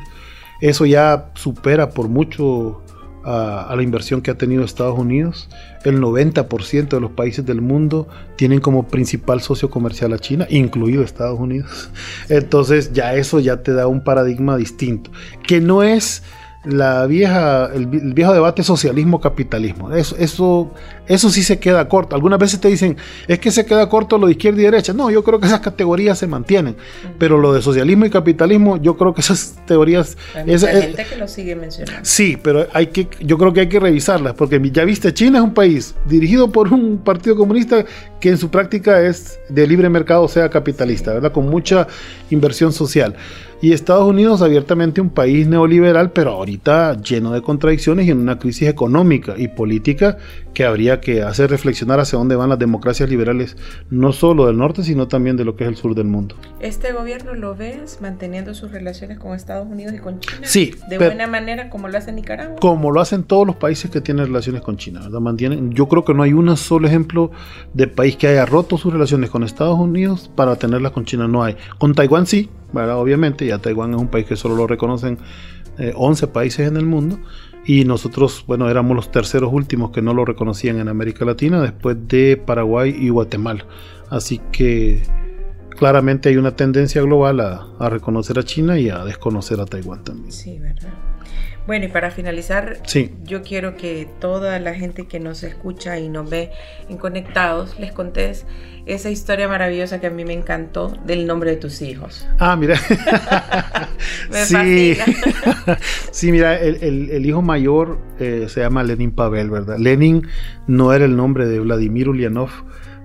Eso ya supera por mucho a, la inversión que ha tenido Estados Unidos. El 90% de los países del mundo tienen como principal socio comercial a China, incluido Estados Unidos. Entonces ya eso ya te da un paradigma distinto, que no es la vieja, el, viejo debate socialismo-capitalismo. Eso, eso, eso sí se queda corto. Algunas veces te dicen, es que se queda corto lo de izquierda y derecha. No, yo creo que esas categorías se mantienen. Pero lo de socialismo y capitalismo, yo creo que esas teorías... Hay mucha gente que lo sigue mencionando. Sí, pero hay que, yo creo que hay que revisarlas, porque ya viste, China es un país dirigido por un partido comunista que en su práctica es de libre mercado, o sea, capitalista, ¿verdad? Con mucha inversión social. Y Estados Unidos abiertamente un país neoliberal, pero ahorita lleno de contradicciones y en una crisis económica y política que habría que hacer reflexionar hacia dónde van las democracias liberales, no solo del norte, sino también de lo que es el sur del mundo. ¿Este gobierno lo ves manteniendo sus relaciones con Estados Unidos y con China? Sí. ¿De buena manera como lo hace Nicaragua? Como lo hacen todos los países que tienen relaciones con China, ¿verdad? Mantienen, yo creo que no hay un solo ejemplo de país que haya roto sus relaciones con Estados Unidos para tenerlas con China, no hay. Con Taiwán sí, Obviamente, ya Taiwán es un país que solo lo reconocen 11 eh, países en el mundo y nosotros, bueno, éramos los terceros últimos que no lo reconocían en América Latina después de Paraguay y Guatemala. Así que claramente hay una tendencia global a, a reconocer a China y a desconocer a Taiwán también. Sí, ¿verdad? Bueno, y para finalizar, yo quiero que toda la gente que nos escucha y nos ve en Conectados les contés esa historia maravillosa que a mí me encantó del nombre de tus hijos. Ah, mira. me sí. sí, mira, el, hijo mayor eh, se llama Lenin Pavel, ¿verdad? Lenin no era el nombre de Vladimir Ulyanov,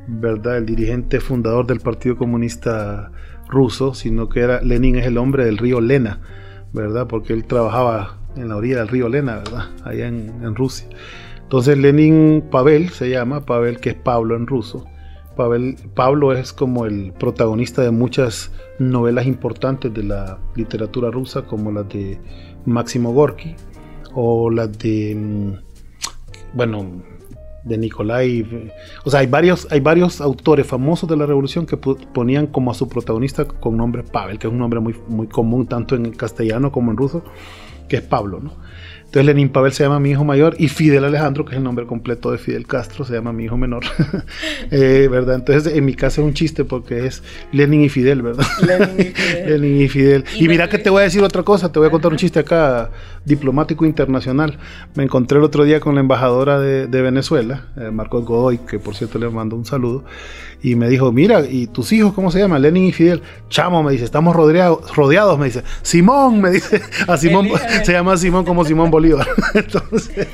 ¿verdad? El dirigente fundador del Partido Comunista ruso, sino que era Lenin es el hombre del río Lena, ¿verdad? Porque él trabajaba en la orilla del río Lena, ¿verdad? Allá en, Rusia. Entonces Lenin Pavel se llama, Pavel que es Pablo en ruso. Pavel, Pablo es como el protagonista de muchas novelas importantes de la literatura rusa, como las de Máximo Gorky o las de, mm, bueno, de Nikolai. O sea, hay varios, hay varios autores famosos de la revolución que ponían como a su protagonista con nombre Pavel, que es un nombre muy, muy común tanto en castellano como en ruso que es Pablo, ¿no? Entonces Lenín Pavel se llama mi hijo mayor y Fidel Alejandro, que es el nombre completo de Fidel Castro, se llama mi hijo menor. Eh, ¿Verdad? Entonces en mi casa es un chiste porque es Lenin y Fidel, ¿verdad? Lenin y Fidel. Lenin y Fidel. Y, mira que te voy a decir otra cosa, te voy a contar un chiste acá, diplomático internacional. Me encontré el otro día con la embajadora de, Venezuela, eh, Marcos Godoy, que por cierto le mando un saludo, y me dijo, mira, ¿y tus hijos cómo se llaman? Lenin y Fidel. Chamo, me dice, estamos rodeados, rodeados me dice. Simón, me dice, a Simón, se llama Simón como Simón Bolívar. Entonces,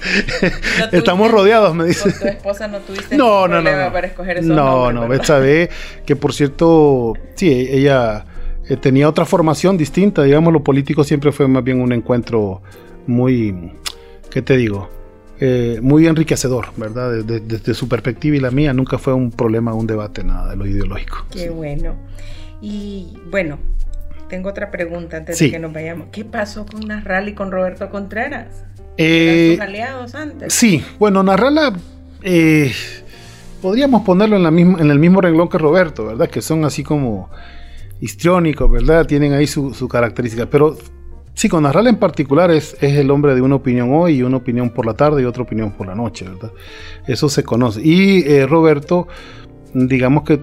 estamos rodeados, me dice. ¿Con tu esposa no tuviste no, no, no, para escoger esos No, no, esta vez, que por cierto, sí, ella eh, tenía otra formación distinta, digamos, lo político siempre fue más bien un encuentro muy, ¿qué te digo? Eh, muy enriquecedor, ¿verdad? Desde, su perspectiva y la mía nunca fue un problema, un debate, nada de lo ideológico. Qué bueno. Y bueno, tengo otra pregunta antes de que nos vayamos. ¿Qué pasó con Narral y con Roberto Contreras? Eh, sus aliados antes? Sí, bueno, Narrala eh, podríamos ponerlo en, la misma, en el mismo renglón que Roberto, ¿verdad? Que son así como histriónicos, ¿verdad? Tienen ahí su, su característica, pero Sí, con Narral en particular es, es, el hombre de una opinión hoy y una opinión por la tarde y otra opinión por la noche, ¿verdad? Eso se conoce. Y eh, Roberto, digamos que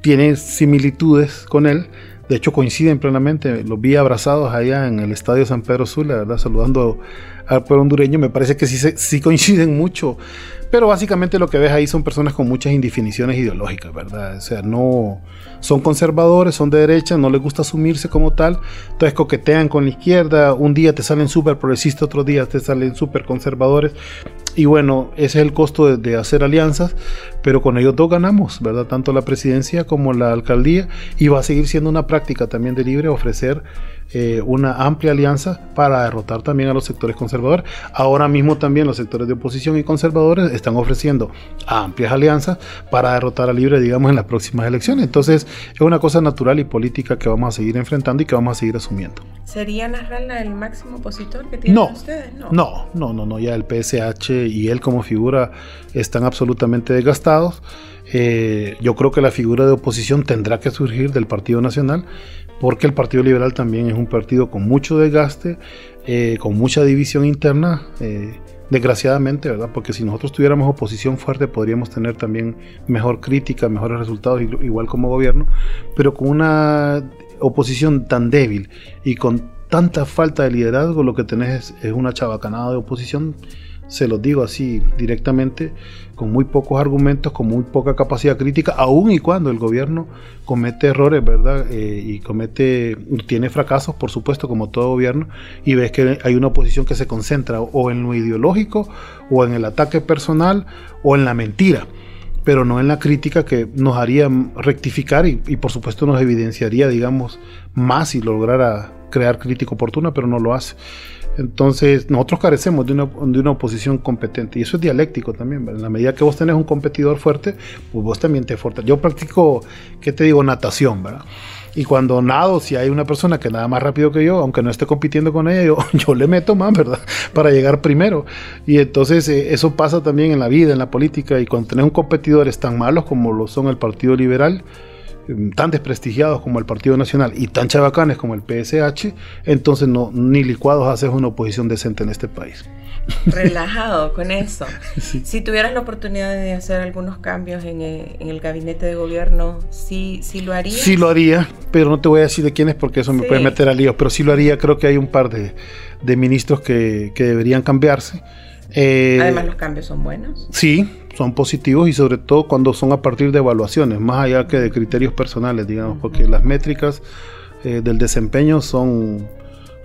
tiene similitudes con él. De hecho, coinciden plenamente. Los vi abrazados allá en el estadio San Pedro Sula, ¿verdad? Saludando al pueblo hondureño. Me parece que sí, sí coinciden mucho. Pero básicamente lo que ves ahí son personas con muchas indefiniciones ideológicas, ¿verdad? O sea, no son conservadores, son de derecha, no les gusta asumirse como tal, entonces coquetean con la izquierda, un día te salen súper progresistas, otro día te salen súper conservadores, y bueno, ese es el costo de, hacer alianzas, pero con ellos dos ganamos, ¿verdad? Tanto la presidencia como la alcaldía, y va a seguir siendo una práctica también de Libre ofrecer eh, una amplia alianza para derrotar también a los sectores conservadores. Ahora mismo también los sectores de oposición y conservadores están ofreciendo amplias alianzas para derrotar a Libre, digamos, en las próximas elecciones. Entonces, es una cosa natural y política que vamos a seguir enfrentando y que vamos a seguir asumiendo. ¿Sería Narrala el máximo opositor que tienen ustedes? No, no, no, no, no, ya el PSH y él como figura están absolutamente desgastados. Eh, yo creo que la figura de oposición tendrá que surgir del Partido Nacional porque el Partido Liberal también es un partido con mucho desgaste, eh, con mucha división interna, eh, desgraciadamente, ¿verdad? Porque si nosotros tuviéramos oposición fuerte podríamos tener también mejor crítica, mejores resultados, igual como gobierno, pero con una oposición tan débil y con tanta falta de liderazgo, lo que tenés es, una chabacanada de oposición, se los digo así directamente, con muy pocos argumentos, con muy poca capacidad crítica, aun y cuando el gobierno comete errores, ¿verdad? Eh, y comete, tiene fracasos, por supuesto, como todo gobierno, y ves que hay una oposición que se concentra o en lo ideológico, o en el ataque personal, o en la mentira pero no en la crítica que nos haría rectificar y, y, por supuesto nos evidenciaría, digamos, más si lograra crear crítica oportuna, pero no lo hace. Entonces, nosotros carecemos de una, de una oposición competente y eso es dialéctico también. En la medida que vos tenés un competidor fuerte, pues vos también te fuerte. Yo practico, ¿qué te digo? Natación, ¿verdad? Y cuando nado, si hay una persona que nada más rápido que yo, aunque no esté compitiendo con ella, yo, yo le meto más, ¿verdad? Para llegar primero. Y entonces eh, eso pasa también en la vida, en la política. Y cuando tenés un competidores tan malos como lo son el Partido Liberal, tan desprestigiados como el Partido Nacional y tan chabacanes como el PSH, entonces no, ni licuados haces una oposición decente en este país. Relajado con eso. Si tuvieras la oportunidad de hacer algunos cambios en el, en el, gabinete de gobierno, ¿sí, ¿sí lo harías? Sí lo haría, pero no te voy a decir de quiénes porque eso me puede meter a líos, pero sí lo haría, creo que hay un par de, de ministros que, que deberían cambiarse. Eh, Además los cambios son buenos. Sí, son positivos y sobre todo cuando son a partir de evaluaciones, más allá que de criterios personales, digamos, porque las métricas eh, del desempeño son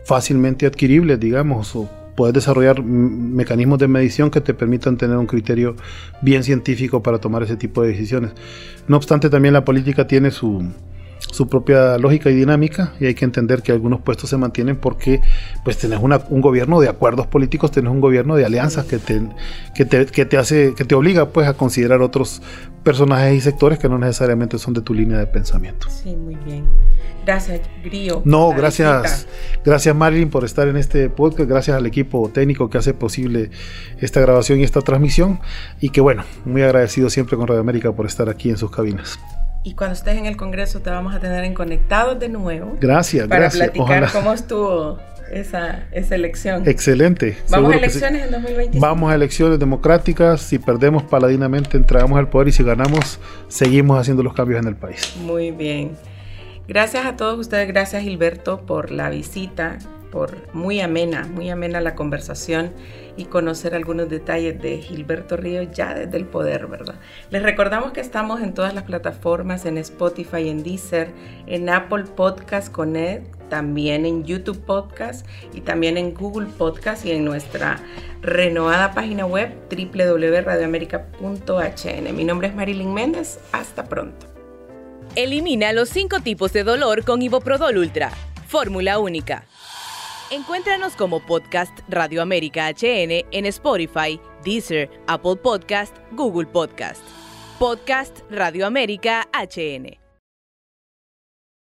fácilmente adquiribles, digamos, o puedes desarrollar mecanismos de medición que te permitan tener un criterio bien científico para tomar ese tipo de decisiones. No obstante, también la política tiene su, su propia lógica y dinámica y hay que entender que algunos puestos se mantienen porque pues tenés una, un gobierno de acuerdos políticos, tenés un gobierno de alianzas que te, que te, que te hace, que te obliga pues a considerar otros personajes y sectores que no necesariamente son de tu línea de pensamiento. Sí, muy bien. Gracias, Grio. No, gracias, gracias Marilyn por estar en este podcast, gracias al equipo técnico que hace posible esta grabación y esta transmisión y que bueno, muy agradecido siempre con Radio América por estar aquí en sus cabinas. Y cuando estés en el Congreso te vamos a tener en Conectados de nuevo. Gracias, para gracias. platicar cómo estuvo esa, esa, elección. Excelente. ¿Vamos a elecciones en 2025? Vamos a elecciones democráticas. Si perdemos paladinamente, entramos al poder y si ganamos, seguimos haciendo los cambios en el país. Muy bien. Gracias a todos ustedes. Gracias, Gilberto, por la visita, por muy amena, muy amena la conversación y conocer algunos detalles de Gilberto Ríos ya desde el poder, ¿verdad? Les recordamos que estamos en todas las plataformas, en Spotify, en Deezer, en Apple Podcast Connect, también en YouTube Podcast y también en Google Podcast y en nuestra renovada página web www.radioamerica.hn. Mi nombre es Marilyn Méndez, hasta pronto. Elimina los cinco tipos de dolor con Iboprodol Ultra, fórmula única. Encuéntranos como Podcast Radio América HN en Spotify, Deezer, Apple Podcast, Google Podcast. Podcast Radio América HN.